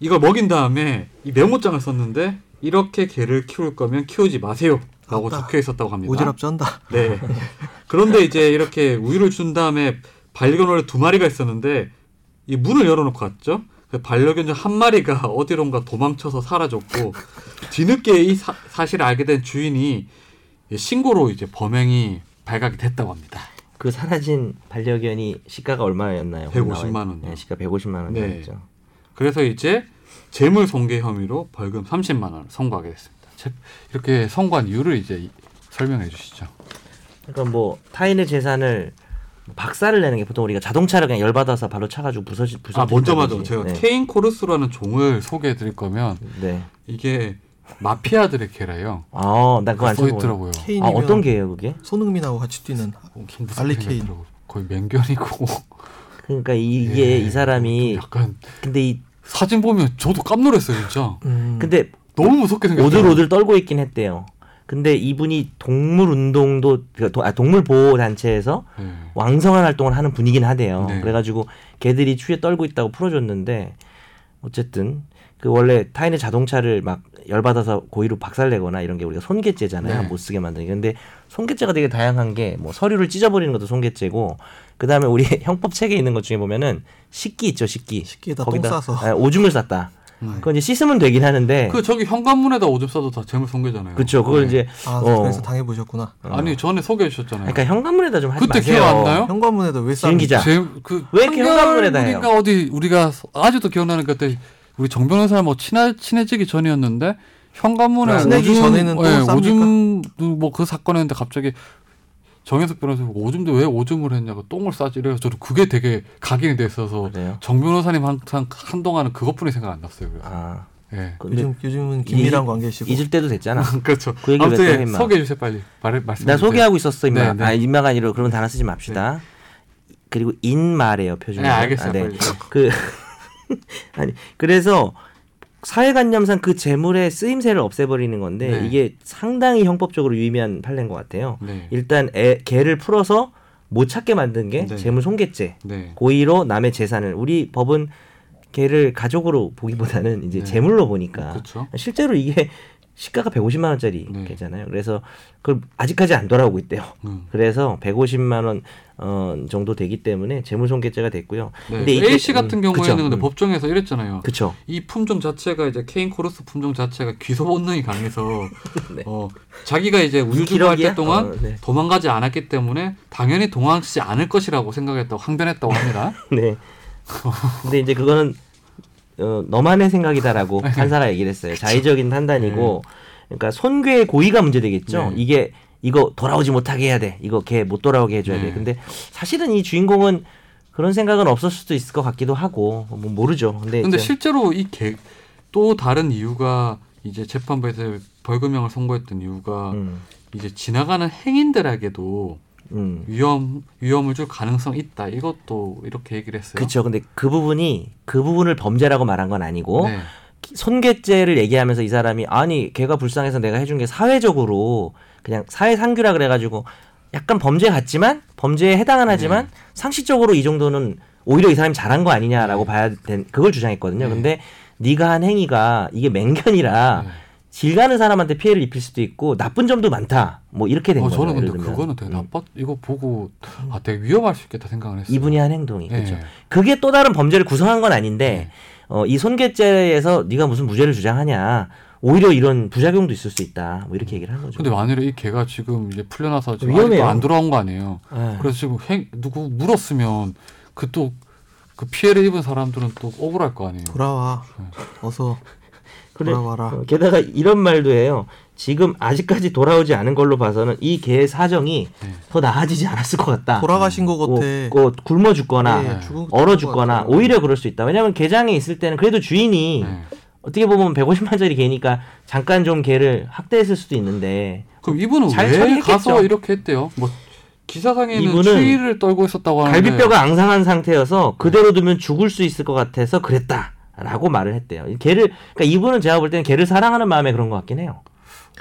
A: 이걸 먹인 다음에 이 메모장을 썼는데 이렇게 개를 키울 거면 키우지 마세요 라고. 적혀 있었다고 합니다.
C: 오지랖 쩐다.
A: 네. 그런데 이제 이렇게 우유를 준 다음에 반려견 두 마리가 있었는데 이 문을 열어놓고 갔죠. 그 반려견 중 한 마리가 어디론가 도망쳐서 사라졌고 뒤늦게 이 사, 사실을 알게 된 주인이 신고로 이제 범행이 발각이 됐다고 합니다.
B: 그 사라진 반려견이 시가가 얼마였나요?
A: 150만 원이요.
B: 네, 시가 150만
A: 네.
B: 원이었죠.
A: 그래서 이제 재물 손괴 혐의로 벌금 30만 원을 선고하게 됐습니다. 제- 이렇게 선고한 이유를 이제 이- 설명해 주시죠.
B: 그러니까 뭐 타인의 재산을 박살을 내는 게 보통 우리가 자동차를 그냥 열받아서 발로 차가지고 부서지 부서.
A: 아 먼저 맞아. 제가
B: 네.
A: 케인 코르스라는 종을 소개해 드릴 거면
B: 네.
A: 이게 마피아들의 개래요.
B: 아, 나 그거
A: 안써
B: 써보고.
A: 있더라고요.
B: 아, 어떤 개예요, 그게?
C: 손흥민하고 같이 뛰는 알리 케인.
A: 거의 맹견이고
B: 그러니까 이게
A: 예,
B: 이 사람이
A: 약간
B: 근데 이
A: 사진 보면 저도 깜놀했어요 진짜.
C: 음,
B: 근데
A: 너무 무섭게 생겼어요.
B: 오들오들 떨고 있긴 했대요. 근데 이분이 동물 운동도 아, 동물 보호 단체에서
A: 네.
B: 왕성한 활동을 하는 분이긴 하대요.
A: 네.
B: 그래가지고 개들이 추위에 떨고 있다고 풀어줬는데 어쨌든 그 원래 타인의 자동차를 막 열받아서 고의로 박살내거나 이런 게 우리가 손괴죄잖아요.
A: 네.
B: 못 쓰게 만드는 게. 근데 손괴죄가 되게 다양한 게 뭐 서류를 찢어버리는 것도 손괴죄고 그다음에 우리 형법 책에 있는 것 중에 보면은 식기 있죠, 식기.
C: 식기에다 똥 싸서.
B: 아, 오줌을 쌌다.
A: 음.
B: 그건 이제 씻으면 되긴 하는데
A: 그 저기 현관문에다 오줌 싸도 다 재물 손괴잖아요.
B: 그렇죠. 그걸
A: 네.
B: 이제
C: 아
B: 어.
C: 그래서 당해 보셨구나.
A: 아니 전에 소개해 주셨잖아요.
B: 그러니까 현관문에다 좀 하지
A: 그때
B: 마세요.
A: 기억 안 나요?
C: 현관문에다 왜 싸는
B: 기자.
A: 제, 그
B: 왜 이렇게 현관문에다 해요?
A: 그러니까 어디 우리가 아직도 기억나는 게 그때 우리 정 변호사 뭐 친해 친해지기 전이었는데 현관문에
C: 친해지기
A: 오줌
C: 전에는 또
A: 예? 오줌 뭐그 사건이었는데 갑자기 정현석 변호사 보고 오줌도 왜 오줌을 했냐고 똥을 싸지 이래서 저도 그게 되게 각인이 돼 있어서
B: 그래요?
A: 정 변호사님 항상 한동안은 그것뿐이 생각 안 났어요. 그래서.
B: 아,
A: 예.
B: 근데
C: 요즘 요즘은 긴밀한 관계시고.
B: 잊을 때도 됐잖아.
A: 그렇죠.
B: 그 얘기를
A: 예,
B: 해, 임마.
A: 소개해 주세요 빨리 말해 말씀.
B: 나 소개하고 있었어 임마.
A: 네, 네.
B: 아 임마가 아니라 그런 단어 쓰지 맙시다. 그리고 인말이에요 표준.
A: 네 알겠어요. 빨리.
B: 그 아니 그래서 사회관념상 그 재물의 쓰임새를 없애버리는 건데
A: 네.
B: 이게 상당히 형법적으로 유의미한 판례인 것 같아요.
A: 네.
B: 일단 애, 개를 풀어서 못 찾게 만든 게
A: 네.
B: 재물 손괴죄.
A: 네.
B: 고의로 남의 재산을 우리 법은 개를 가족으로 보기보다는 이제
A: 네.
B: 재물로 보니까
A: 그렇죠.
B: 실제로 이게 시가가 150만 원짜리
A: 네.
B: 개잖아요. 그래서 그걸 아직까지 안 돌아오고 있대요.
A: 음.
B: 그래서 150만 원 어, 정도 되기 때문에 재물손괴죄가 됐고요.
A: 네.
B: 근데
A: A 씨 같은
B: 음,
A: 경우에는
B: 그쵸.
A: 근데
B: 음.
A: 법정에서 이랬잖아요.
B: 그쵸.
A: 이 품종 자체가 이제 케인 코르스 품종 자체가 귀소 본능이 강해서
B: 네.
A: 어, 자기가 이제 우유주고 할 때? 동안
B: 어, 네.
A: 도망가지 않았기 때문에 당연히 도망치지 않을 것이라고 생각했다고 항변했다고 합니다.
B: 네. 근데 이제 그거는 어, 너만의 생각이다라고
A: 네.
B: 판사가 얘기를 했어요. 자의적인 판단이고, 그러니까 손괴의 고의가 문제되겠죠.
A: 네.
B: 이게 이거 돌아오지 못하게 해야 돼. 이거 걔 못 돌아오게 해줘야 돼.
A: 네.
B: 근데 사실은 이 주인공은 그런 생각은 없을 수도 있을 것 같기도 하고 뭐 모르죠. 근데,
A: 근데 실제로 이 개 또 다른 이유가 이제 재판부에서 벌금형을 선고했던 이유가
B: 음,
A: 이제 지나가는 행인들에게도
B: 음.
A: 위험 위험을 줄 가능성 이 있다. 이것도 이렇게 얘기를 했어요.
B: 그렇죠. 근데 그 부분이 그 부분을 범죄라고 말한 건 아니고
A: 네.
B: 손괴죄를 얘기하면서 이 사람이 아니 걔가 불쌍해서 내가 해준 게 사회적으로 그냥 사회 상규라 그래가지고 약간 범죄 같지만 범죄에 해당은 하지만
A: 네.
B: 상식적으로 이 정도는 오히려 이 사람이 잘한 거 아니냐라고 봐야 된 그걸 주장했거든요.
A: 네.
B: 근데 네가 한 행위가 이게 맹견이라
A: 네.
B: 질 가는 사람한테 피해를 입힐 수도 있고 나쁜 점도 많다. 뭐 이렇게 된
A: 어,
B: 거죠.
A: 저는 근데. 그거는 되게
B: 음.
A: 나빴 이거 보고 아 되게 위험할 수 있겠다 생각을 했어요.
B: 이분이 한 행동이
A: 네.
B: 그렇죠. 그게 또 다른 범죄를 구성한 건 아닌데 어, 이 손괴죄에서 네가 무슨 무죄를 주장하냐. 오히려 이런 부작용도 있을 수 있다. 뭐 이렇게 얘기를 한 거죠.
A: 근데 만일에 이 개가 지금 이제 풀려나서 지금
B: 위험해요.
A: 아직도 안 돌아온 거 아니에요.
B: 네.
A: 그래서 지금 행, 누구 물었으면 그 또그 피해를 입은 사람들은 또 억울할 거 아니에요.
C: 돌아와. 어서
B: 그래,
C: 돌아와라.
B: 어, 게다가 이런 말도 해요. 지금 아직까지 돌아오지 않은 걸로 봐서는 이 개의 사정이
A: 네.
B: 더 나아지지 않았을 것 같다.
C: 돌아가신 것
B: 뭐,
C: 같아.
B: 뭐 굶어 죽거나
C: 네,
B: 얼어 죽거나. 오히려 그럴 수 있다. 왜냐하면 개장에 있을 때는 그래도 주인이
A: 네.
B: 어떻게 보면 150만짜리 개니까 잠깐 좀 개를 학대했을 수도 있는데
A: 그럼 이분은 잘왜
B: 처리했겠죠.
A: 가서 이렇게 했대요? 뭐 기사상에는
B: 이분은
A: 추위를 떨고 있었다고 하는데
B: 갈비뼈가 앙상한 상태여서 그대로 두면 죽을 수 있을 것 같아서 그랬다 라고 말을 했대요. 이 개를 그러니까 이분은 제가 볼 때는 개를 사랑하는 마음에 그런 것 같긴 해요.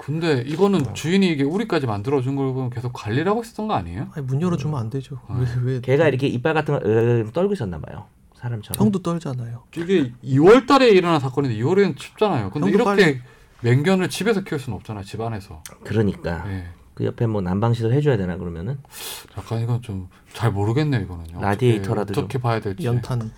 A: 근데 이거는 주인이 이게 우리까지 만들어준 걸 보면 계속 관리를 하고 있었던 거 아니에요?
C: 아니, 문 열어주면 안 되죠. 왜, 왜
B: 개가 이렇게 이빨 같은 거 으, 떨고 있었나 봐요. 사람처럼.
C: 형도 떨잖아요.
A: 이게 2월 달에 일어난 사건인데 2월에는 춥잖아요. 근데 이렇게
C: 빨리-
A: 맹견을 집에서 키울 수는 없잖아요. 집 안에서.
B: 그러니까
A: 네.
B: 그 옆에 뭐 난방시설 해줘야 되나 그러면은
A: 약간 이건 좀 잘 모르겠네요. 이거는요.
B: 라디에이터라도
A: 어떻게, 어떻게 봐야 될지.
C: 연탄.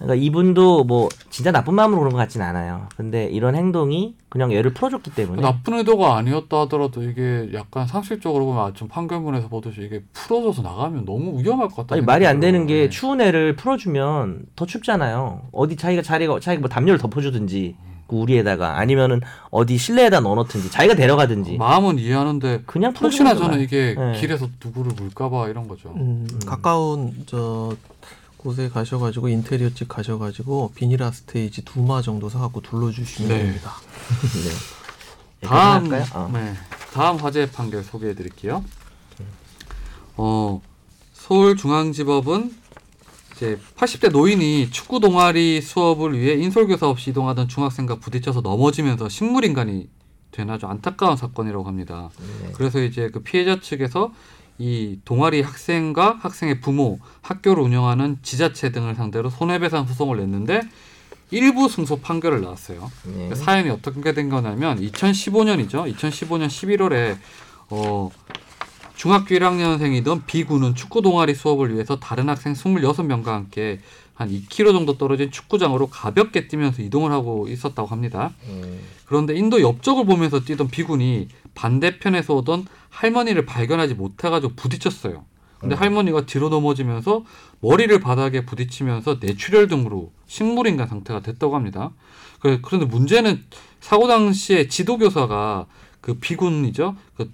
B: 그러니까 이분도 뭐 진짜 나쁜 마음으로 그런 것 같진 않아요. 근데 이런 행동이 그냥 얘를 풀어줬기 때문에
A: 나쁜 의도가 아니었다 하더라도 이게 약간 상식적으로 보면 아, 좀 판결문에서 보듯이 이게 풀어져서 나가면 너무 위험할 것 같다.
B: 아니 말이 안 되는 게
A: 네.
B: 추운 애를 풀어주면 더 춥잖아요. 어디 자기가 자리가 자기가 뭐 담요를 덮어주든지 그 우리에다가 아니면은 어디 실내에다 넣어놓든지 자기가 데려가든지
A: 마음은 이해하는데
B: 그냥
A: 혹시나 저는 이게
B: 네.
A: 길에서 누구를 물까봐 이런 거죠.
C: 음, 가까운 저 곳에 가셔가지고 인테리어 집 가셔가지고 비니라 스테이지 두마 정도 사갖고 둘러주시면
A: 네.
C: 됩니다.
B: 네.
A: 다음
B: 할까요? 어.
A: 네 다음 화재 판결 소개해 드릴게요. 어 서울중앙지법은 이제 80대 노인이 축구 동아리 수업을 위해 인솔교사 없이 이동하던 중학생과 부딪혀서 넘어지면서 식물인간이 된 아주 안타까운 사건이라고 합니다.
B: 네.
A: 그래서 이제 그 피해자 측에서 이 동아리 학생과 학생의 부모, 학교를 운영하는 지자체 등을 상대로 손해배상 소송을 냈는데 일부 승소 판결을 나왔어요.
B: 네.
A: 사연이 어떻게 된 거냐면 2015년이죠. 2015년 11월에 어 중학교 1학년생이던 B군은 축구 동아리 수업을 위해서 다른 학생 26명과 함께 한 2km 정도 떨어진 축구장으로 가볍게 뛰면서 이동을 하고 있었다고 합니다.
B: 음,
A: 그런데 인도 옆쪽을 보면서 뛰던 B군이 반대편에서 오던 할머니를 발견하지 못해가지고 부딪혔어요. 근데 할머니가 뒤로 넘어지면서 머리를 바닥에 부딪히면서 뇌출혈 등으로 식물인간 상태가 됐다고 합니다. 그- 그런데 문제는 사고 당시에 지도교사가 그 B군이죠. 그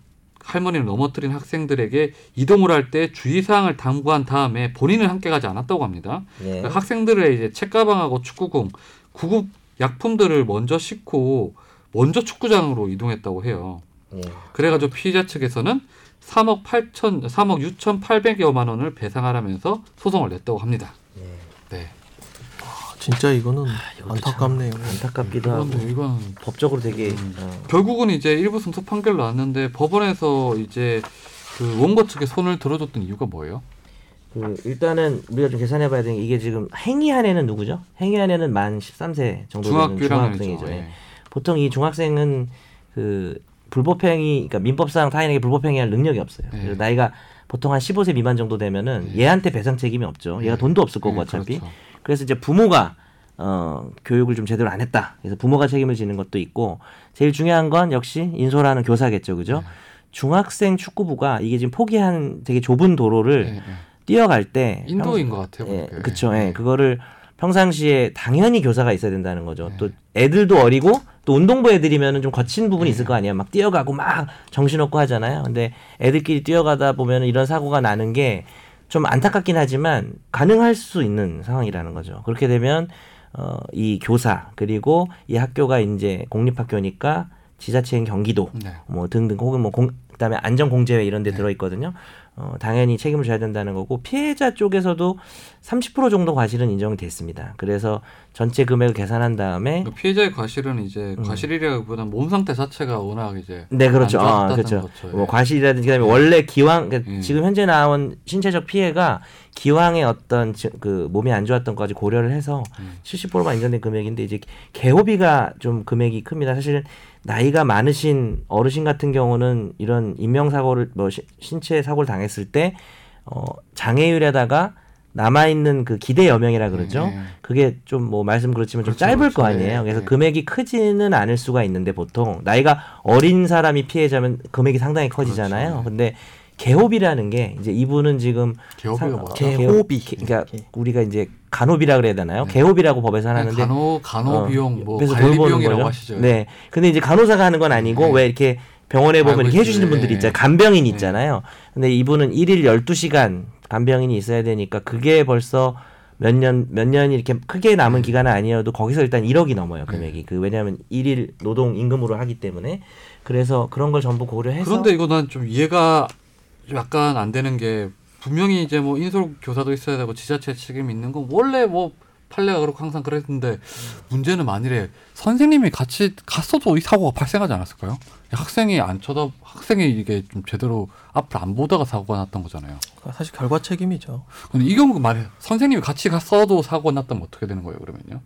A: 할머니를 넘어뜨린 학생들에게 이동을 할 때 주의사항을 당부한 다음에 본인은 함께 가지 않았다고 합니다.
B: 네.
A: 그 학생들의 이제 책가방하고 축구공, 구급 약품들을 먼저 싣고 먼저 축구장으로 이동했다고 해요.
B: 네.
A: 그래가지고 피의자 측에서는 3억 8천, 3억 6,800여만 원을 배상하라면서 소송을 냈다고 합니다. 네.
C: 아, 진짜 이거는
B: 이것도
C: 안타깝네요.
B: 안타깝기도 하고
A: 그런데 이건
B: 법적으로 되게
A: 음.
B: 어,
A: 결국은 이제 일부 승소 판결 나왔는데 법원에서 이제 그 원고 측에 손을 들어줬던 이유가 뭐예요?
B: 그 일단은 우리가 좀 계산해 봐야 되는 게 이게 지금 행위한 애는 누구죠? 행위한 애는 만 13세 정도
A: 중학교
B: 되는
A: 1학년이죠.
B: 중학생이죠. 예.
A: 네.
B: 보통 이 중학생은 그 불법행위, 그러니까 민법상 타인에게 불법행위할 능력이 없어요.
A: 네.
B: 그래서 나이가 보통 한 15세 미만 정도 되면은
A: 네.
B: 얘한테 배상 책임이 없죠. 얘가
A: 네.
B: 돈도 없을 거고
A: 네,
B: 어차피.
A: 그렇죠.
B: 그래서 이제 부모가 어, 교육을 좀 제대로 안 했다. 그래서 부모가 책임을 지는 것도 있고 제일 중요한 건 역시 인솔하는 교사겠죠, 그죠?
A: 네.
B: 중학생 축구부가 이게 지금 포기한 되게 좁은 도로를. 뛰어갈 때
A: 인도인 것 같아요.
B: 예. 그쵸.
A: 네.
B: 예, 그거를 평상시에 당연히 교사가 있어야 된다는 거죠.
A: 네.
B: 또 애들도 어리고 또 운동부 애들이면은 좀 거친 부분이 있을 거 아니에요. 막 뛰어가고 막 정신없고 하잖아요. 근데 애들끼리 뛰어가다 보면은 이런 사고가 나는 게 좀 안타깝긴 하지만 가능할 수 있는 상황이라는 거죠. 그렇게 되면 어, 이 교사 그리고 이 학교가 이제 공립학교니까 지자체인 경기도
A: 네.
B: 뭐 등등 혹은 뭐 공, 그다음에 안전공제회 이런 데
A: 네.
B: 들어 있거든요. 어, 당연히 책임을 져야 된다는 거고 피해자 쪽에서도 30% 정도 과실은 인정이 됐습니다. 그래서 전체 금액을 계산한 다음에
A: 그 피해자의 과실은 이제
B: 음.
A: 과실이라기보다는 몸 상태 자체가 워낙 이제
B: 네 그렇죠.
A: 안
B: 아, 그렇죠.
A: 거죠.
B: 뭐
A: 예.
B: 과실이라든지 그다음에 원래 기왕 그러니까
A: 음.
B: 지금 현재 나온 신체적 피해가 기왕의 어떤 지- 그 몸이 안 좋았던 것까지 고려를 해서
A: 음.
B: 70%만 인정된 금액인데 이제 개호비가 좀 금액이 큽니다. 사실 나이가 많으신 어르신 같은 경우는 이런 인명 사고를 뭐 시- 신체 사고를 당했을 때 어, 장애율에다가 남아 있는 그 기대 여명이라 그러죠.
A: 예.
B: 그게 좀 뭐 말씀 그렇지만 좀
A: 그렇죠,
B: 짧을
A: 그렇죠.
B: 거 아니에요.
A: 네,
B: 그래서
A: 네.
B: 금액이 크지는 않을 수가 있는데 보통 나이가 어린 사람이 피해자면 금액이 상당히 커지잖아요.
A: 그렇죠.
B: 근데 개호비라는 게 이제 이분은 지금
A: 개업비가
B: 사-
A: 뭐죠?
C: 개-
B: 개호-
C: 개호비.
B: 개- 그러니까
C: 개.
B: 우리가 이제 간호비라 그래야 되나요?
A: 네.
B: 개호비라고 법에서 하는데
A: 간호 간호
B: 어,
A: 비용 뭐
B: 그래서
A: 관리 비용이라고
B: 거죠.
A: 하시죠.
B: 네. 근데 이제 간호사가 하는 건 아니고
A: 네.
B: 왜 이렇게 병원에 보면 이렇게 해주시는. 분들이
A: 네.
B: 있잖아요. 간병인
A: 네.
B: 있잖아요. 근데 이분은 일일 12시간 간병인이 있어야 되니까 그게 벌써 몇 년, 몇 년이 이렇게 크게 남은
A: 네.
B: 기간은 아니어도 거기서 일단 1억이 넘어요, 금액이. 그, 왜냐하면 일일 노동 임금으로 하기 때문에. 그래서 그런 걸 전부 고려해서.
A: 그런데 이거 난 좀 이해가 좀 약간 안 되는 게 분명히 이제 뭐 인솔 교사도 있어야 되고 지자체 책임 있는 건 원래 뭐 판례가 그렇고 항상 그랬는데 문제는 만일에 선생님이 같이 갔어도 이 사고가 발생하지 않았을까요? 학생이 안 쳐다 학생이 이게 좀 제대로 앞을 안 보다가 사고가 났던 거잖아요.
C: 사실 결과 책임이죠.
A: 근데 이 경우 말해 선생님이 같이 갔어도 사고가 났다면 어떻게 되는 거예요? 그러면요?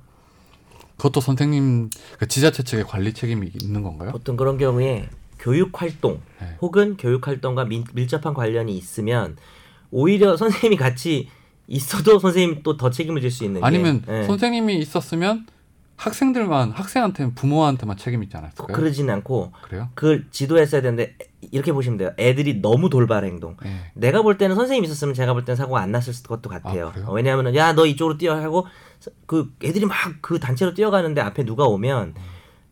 A: 그것도 선생님 그 지자체 측의 관리 책임이 있는 건가요?
B: 보통 그런 경우에 교육 활동
A: 네.
B: 혹은 교육 활동과 민- 밀접한 관련이 있으면 오히려 선생님이 같이 있어도 선생님이 또더 책임을 질 수 있는 게
A: 아니면
B: 예.
A: 선생님이 있었으면 학생들만 학생한테 부모한테만 책임 있지 않았을까요?
B: 그러진 않고
A: 그래요?
B: 그걸 지도했어야 되는데 이렇게 보시면 돼요. 애들이 너무 돌발 행동.
A: 예.
B: 내가 볼 때는 선생님이 있었으면 제가 볼 때는 사고가 안 났을 것도 같아요.
A: 아, 그래요?
B: 어, 왜냐하면 야너 이쪽으로 뛰어 하고 그 애들이 막 그 단체로 뛰어가는데 앞에 누가 오면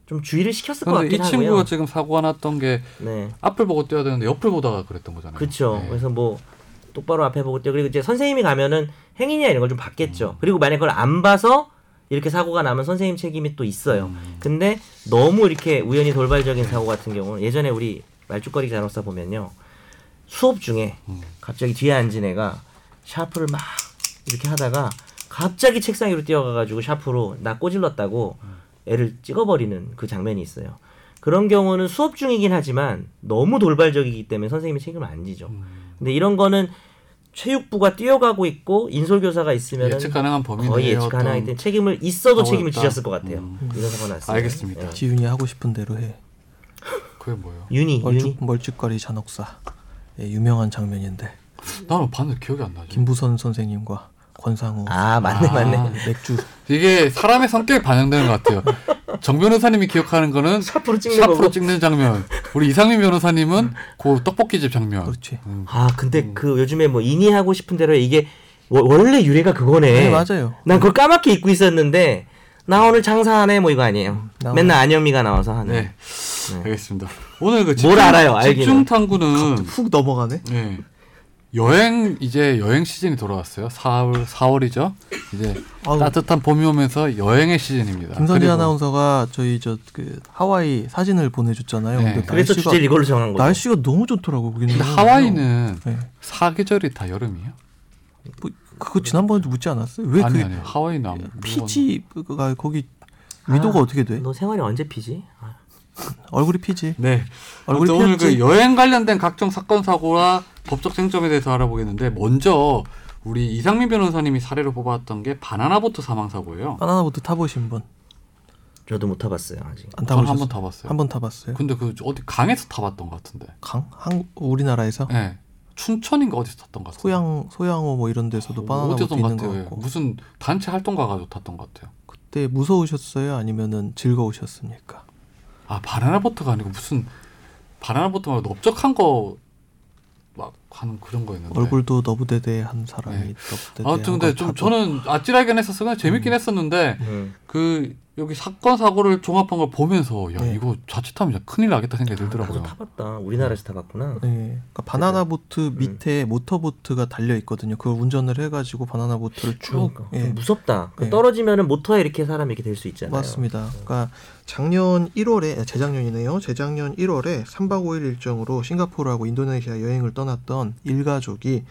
B: 좀 주의를 시켰을 것 같긴
A: 이 친구가
B: 하고요.
A: 지금 사고가 났던 게
B: 네,
A: 앞을 보고 뛰어야 되는데 옆을 보다가 그랬던 거잖아요.
B: 그렇죠.
A: 예.
B: 그래서 뭐 똑바로 앞에 보고 뛰어 그리고 이제 선생님이 가면은 행위냐 이런 걸좀 받겠죠.
A: 음.
B: 그리고 만약 그걸 안 봐서 이렇게 사고가 나면 선생님 책임이 또 있어요.
A: 음.
B: 근데 너무 이렇게 우연히 돌발적인 사고 같은 경우는 예전에 우리 말죽거리 간호사 보면요 수업 중에
A: 음.
B: 갑자기 뒤에 앉은 애가 샤프를 막 이렇게 하다가 갑자기 책상 위로 뛰어가가지고 샤프로 나 꼬질렀다고 애를 찍어버리는 그 장면이 있어요. 그런 경우는 수업 중이긴 하지만 너무 돌발적이기 때문에 선생님이 책임을 안 지죠.
A: 음.
B: 근데 이런 거는 체육부가 뛰어가고 있고 인솔 교사가 있으면
A: 예측 가능한 범위네요.
B: 거의 예측 가능하기 때문에 책임을 있어도 책임을. 지셨을 것 같아요.
A: 음.
B: 이런 사고 났어요.
A: 알겠습니다.
B: 예.
C: 지윤이 하고 싶은 대로 해.
A: 그게 뭐예요?
B: 윤희.
C: 멀찍 멀찍거리 잔혹사. 예, 유명한 장면인데
A: 나는 봤는데 기억이 안 나죠.
C: 김부선 선생님과 권상우
B: 아 맞네
A: 아.
B: 맞네.
C: 맥주
A: 이게 사람의 성격이 반영되는 것 같아요. 정 변호사님이 기억하는 거는
B: 샤프로 찍는
A: 샤프로. 찍는 장면. 우리 이상민 변호사님은 그 떡볶이집 장면.
C: 그렇지.
A: 음.
B: 아 근데 그 요즘에 뭐 인이 하고 싶은 대로 해. 이게 워- 원래 유래가 그거네.
C: 네 맞아요.
B: 난 그걸 까맣게 잊고 있었는데 나 오늘 장사하네 뭐 이거 아니에요.
C: 나
B: 맨날 안영미가 나와서 하는.
A: 네. 알겠습니다. 오늘
B: 그뭘 알아요, 알기는.
A: 집중 탐구는
C: 훅 넘어가네.
A: 네. 여행 이제 여행 시즌이 돌아왔어요. 4월 4월이죠. 이제
C: 아우.
A: 따뜻한 봄이 오면서 여행의 시즌입니다.
C: 김선재 아나운서가 저희 저 그 하와이 사진을 보내줬잖아요.
A: 네.
B: 그래서 주제를 이걸로 정한 거죠.
C: 날씨가 너무 좋더라고 거기는.
A: 하와이는
C: 네.
A: 사계절이 다 여름이에요?
C: 뭐, 그거 지난번에도 묻지 않았어요? 왜
A: 아니
C: 그
A: 아니요. 하와이는 안
C: 피지가 거기 위도가
B: 아,
C: 어떻게 돼?
B: 너 생활이 언제 피지? 아,
C: 얼굴이 피지.
A: 네.
C: 얼굴이
A: 오늘? 그 여행 관련된 각종 사건 사고와 법적 쟁점에 대해서 알아보겠는데 먼저 우리 이상민 변호사님이 사례로 뽑았던 게 바나나 보트 사망 사고예요.
C: 바나나 보트 타보신 분?
B: 저도 못 타봤어요 아직.
C: 안
A: 저는
C: 타보셨어요?
A: 한번 타봤어요.
C: 한 번 타봤어요.
A: 근데 그 어디 강에서 타봤던 것 같은데.
C: 강? 한 우리나라에서
A: 네. 춘천인가 어디서 탔던 것 같아요.
C: 소양 소양호 뭐 이런 데서도 바나나 보트 있는. 것
A: 예.
C: 같고
A: 무슨 단체 활동 가 가지고 탔던 것 같아요.
C: 그때 무서우셨어요? 아니면은 즐거우셨습니까?
A: 아 바나나 보트가 아니고 무슨 바나나 보트 말고 넓적한 거 막 하는 그런 거였는데.
C: 얼굴도 너부대대한 사람이
A: 네.
C: 너부대대한
A: 아무튼 근데 걸좀 저는 아찔하긴 했었어요. 그냥 재밌긴 했었는데
B: 음.
A: 그 여기 사건 사고를 종합한 걸 보면서 야
C: 네.
A: 이거 자칫하면 진짜 큰일 나겠다 생각이 들더라고요.
B: 나도 타봤다. 우리나라에서 타봤구나.
C: 네, 그러니까 바나나
A: 음.
C: 보트 밑에 모터 보트가 달려 있거든요. 그걸 운전을 해가지고 바나나 보트를 쭉
B: 그러니까
C: 예,
B: 좀 무섭다. 그
C: 네.
B: 떨어지면은 모터에 이렇게 사람 이렇게 될 수 있잖아요.
C: 맞습니다. 그러니까 작년 1월에 재작년이네요. 재작년 1월에 3박 5일 일정으로 싱가포르하고 인도네시아 여행을 떠났던 일가족이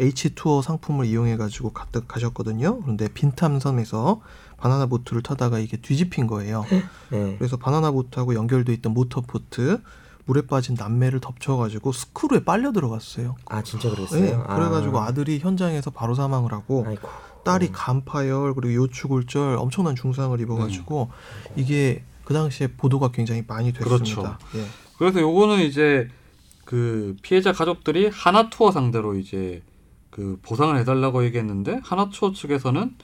C: H 투어 상품을 이용해 가지고 갔다 가셨거든요. 그런데 빈탐섬에서 바나나 보트를 타다가 이게 뒤집힌 거예요.
B: 네.
C: 그래서 바나나 보트하고 연결돼 있던 모터보트 물에 빠진 남매를 덮쳐가지고 스크루에 빨려 들어갔어요.
B: 아 진짜 그랬어요.
C: 네, 그래가지고 아 들이 현장에서 바로 사망을 하고
B: 아이고.
C: 딸이 간파열 그리고 요추골절 엄청난 중상을 입어가지고 이게 그 당시에 보도가 굉장히 많이 됐습니다. 예.
A: 그래서 요거는 이제 그 피해자 가족들이 하나 투어 상대로 이제 그 보상을 해달라고 얘기했는데 하나 투어 측에서는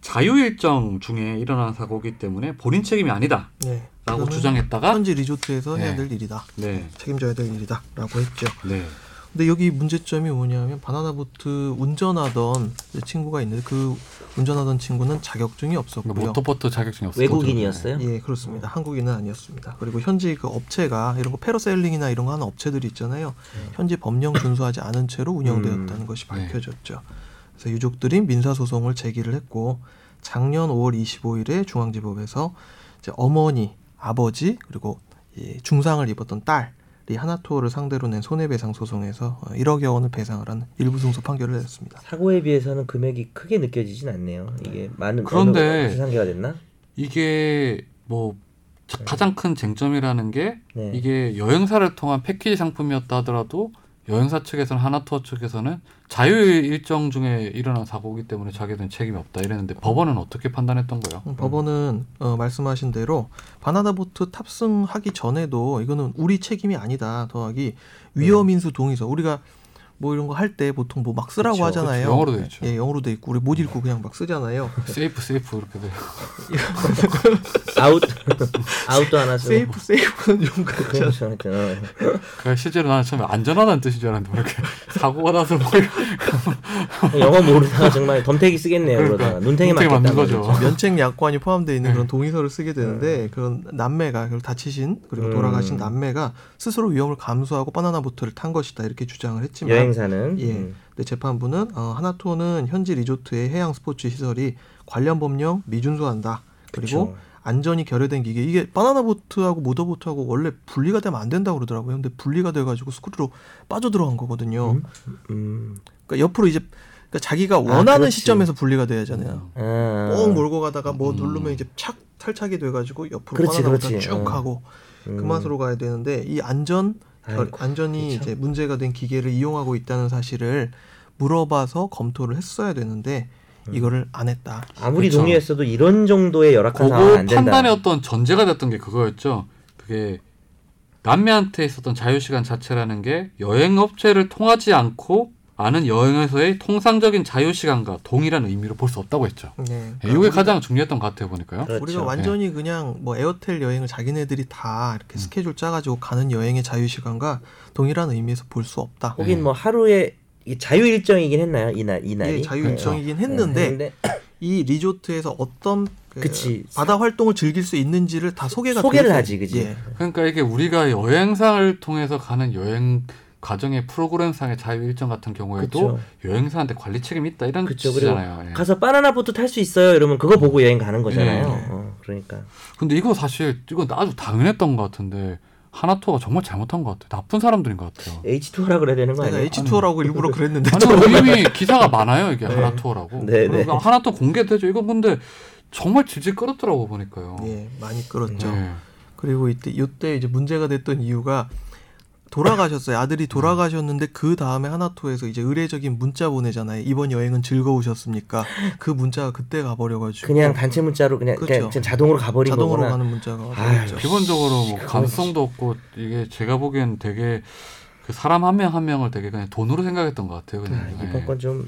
A: 자유 일정 중에 일어난 사고이기 때문에 본인 책임이 아니다라고
C: 네.
A: 주장했다가
C: 현지 리조트에서 해야
A: 네.
C: 될 일이다.
A: 네,
C: 책임져야 될 일이다라고 했죠.
A: 네,
C: 근데 여기 문제점이 뭐냐면 바나나 보트 운전하던 친구가 있는데 그 운전하던 친구는 자격증이 없었고요.
A: 그러니까 모터보트 자격증이 없었죠.
B: 외국인이었어요?
C: 예, 그렇습니다. 한국인은 아니었습니다. 그리고 현지 그 업체가 이런 거 패러세일링이나 이런 거 하는 업체들이 있잖아요. 현지 법령 준수하지 않은 채로 운영되었다는
B: 음.
C: 것이
A: 네.
C: 밝혀졌죠. 그래서 유족들이 민사 소송을 제기를 했고 작년 5월 25일에 중앙지법에서 이제 어머니, 아버지 그리고 이 중상을 입었던 딸이 하나투어를 상대로 낸 손해배상 소송에서 어, 1억여 원을 배상을 한 일부 승소 판결을 내렸습니다.
B: 사고에 비해서는 금액이 크게 느껴지진 않네요. 이게 많은
A: 그런데
B: 상계가 됐나?
A: 이게 뭐 자- 가장 큰 쟁점이라는 게
B: 네.
A: 이게 여행사를 통한 패키지 상품이었다 하더라도 여행사 측에서는 하나투어 측에서는 자유 일정 중에 일어난 사고이기 때문에 자기들은 책임이 없다 이랬는데 법원은 어떻게 판단했던 거예요?
C: 음, 법원은 어, 말씀하신 대로 바나나 보트 탑승하기 전에도 이거는 우리 책임이 아니다 더하기 위험인수 동의서 우리가 뭐 이런 거 할 때 보통 뭐 막 쓰라고
B: 그쵸,
C: 하잖아요.
A: 그쵸, 영어로 돼 있죠.
C: 예, 영어로 돼 있고 우리 못 읽고 그냥 막 쓰잖아요.
A: 세이프 세이프 이렇게 돼요.
B: 아웃 아웃도 하나 쓰고.
C: 세이프 세이프는 좀 그렇죠.
B: 그렇죠. 하여튼, 어.
A: 그러니까 실제로 나는 처음에 안전하다는 뜻인 줄 알았는데 뭐 이렇게 사고가 나서 뭐
B: 영어 모르다가 정말 덤태기 쓰겠네요. 그러다가 눈탱이.
A: 맞는 거죠.
C: 면책 약관이 포함되어 있는
A: 네.
C: 그런 동의서를 쓰게 되는데 그런 남매가 그리고 다치신 그리고
B: 음.
C: 돌아가신 남매가 스스로 위험을 감수하고 바나나 보트를 탄 것이다 이렇게 주장을 했지만
B: 여 행사는
C: 예.
B: 음.
C: 근데 재판부는 어, 하나투어는 현지 리조트의 해양 스포츠 시설이 관련 법령 미준수한다. 그리고
B: 그쵸.
C: 안전이 결여된 기계 이게 바나나 보트하고 모터보트하고 원래 분리가 되면 안 된다고 그러더라고요. 근데 분리가 돼가지고 스크류로 빠져 들어간 거거든요.
B: 음. 음.
C: 그러니까 옆으로 이제 그러니까 자기가 원하는
B: 그렇지.
C: 시점에서 분리가 돼야잖아요.
B: 아.
C: 뻥 몰고 가다가 뭐
A: 음.
C: 누르면 이제 착 탈착이 돼가지고 옆으로
B: 그렇지,
C: 바나나
B: 그렇지.
C: 쭉
B: 어.
C: 가고 그
B: 음.
C: 맛으로 가야 되는데 이 안전 결-
B: 아이고,
C: 안전이
B: 그쵸.
C: 이제 문제가 된 기계를 이용하고 있다는 사실을 물어봐서 검토를 했어야 되는데 이거를 안 했다.
B: 아무리
A: 그쵸.
B: 동의했어도 이런 정도의 열악한
A: 그거
B: 안 된다.
A: 판단의 어떤 전제가 됐던 게 그거였죠. 그게 남매한테 있었던 자유 시간 자체라는 게 여행 업체를 통하지 않고 아는 여행에서의 통상적인 자유 시간과 동일한 의미로 볼 수 없다고 했죠.
C: 네.
A: 예, 이게 가장 중요했던 것 같아요 보니까요.
B: 그렇죠.
C: 우리가 완전히 그냥 뭐 에어텔 여행을 자기네들이 다 이렇게
A: 음.
C: 스케줄 짜가지고 가는 여행의 자유 시간과 동일한 의미에서 볼 수 없다.
B: 거긴
A: 네.
B: 뭐 하루에 이게 자유 일정이긴 했나요? 이날 이날이
C: 예, 자유
B: 네.
C: 일정이긴
B: 네,
C: 했는데
B: 했는데
C: 이 리조트에서 어떤 그. 바다 활동을 즐길 수 있는지를 다 소개가
B: 소개를. 하지, 그지?
C: 예.
A: 그러니까 이게 우리가 여행사를 통해서 가는 여행 과정의 프로그램상의 자유 일정 같은 경우에도
B: 그쵸.
A: 여행사한테 관리 책임이 있다 이런
B: 그쵸.
A: 뜻이잖아요. 예.
B: 가서 바나나 보트 탈 수 있어요. 이러면 그거 보고 여행 가는 거잖아요.
A: 네.
B: 어, 그러니까
A: 근데 이거 사실 이거 아주 당연했던 것 같은데 하나투어가 정말 잘못한 것 같아요. 나쁜 사람들인 것 같아요.
B: H2라 그래야 되는 거 아니에요?
C: H2라고 일부러 그랬는데
A: 아니 이미 기사가 많아요 이게
C: 네.
A: 하나투어라고.
B: 네, 네.
A: 하나투어 공개되죠. 이거 근데 정말 질질 끌었더라고 보니까요.
C: 예, 많이 끌었죠.
A: 네.
C: 그리고 이때 이때 이제 문제가 됐던 이유가 돌아가셨어요. 아들이 돌아가셨는데 그 다음에 하나토에서 이제 의례적인 문자 보내잖아요. 이번 여행은 즐거우셨습니까? 그 문자가 그때 가버려가지고
B: 그냥 단체 문자로 그냥,
C: 그렇죠.
B: 그냥 자동으로 가버린
C: 자동으로
B: 거구나.
C: 가는 문자가
B: 아유.
A: 기본적으로 뭐 감성도 없고 이게 제가 보기엔 되게 그 사람 한 명한 명을 되게 그냥 돈으로 생각했던 것 같아요. 그냥.
B: 아,
A: 네.
B: 이번 건좀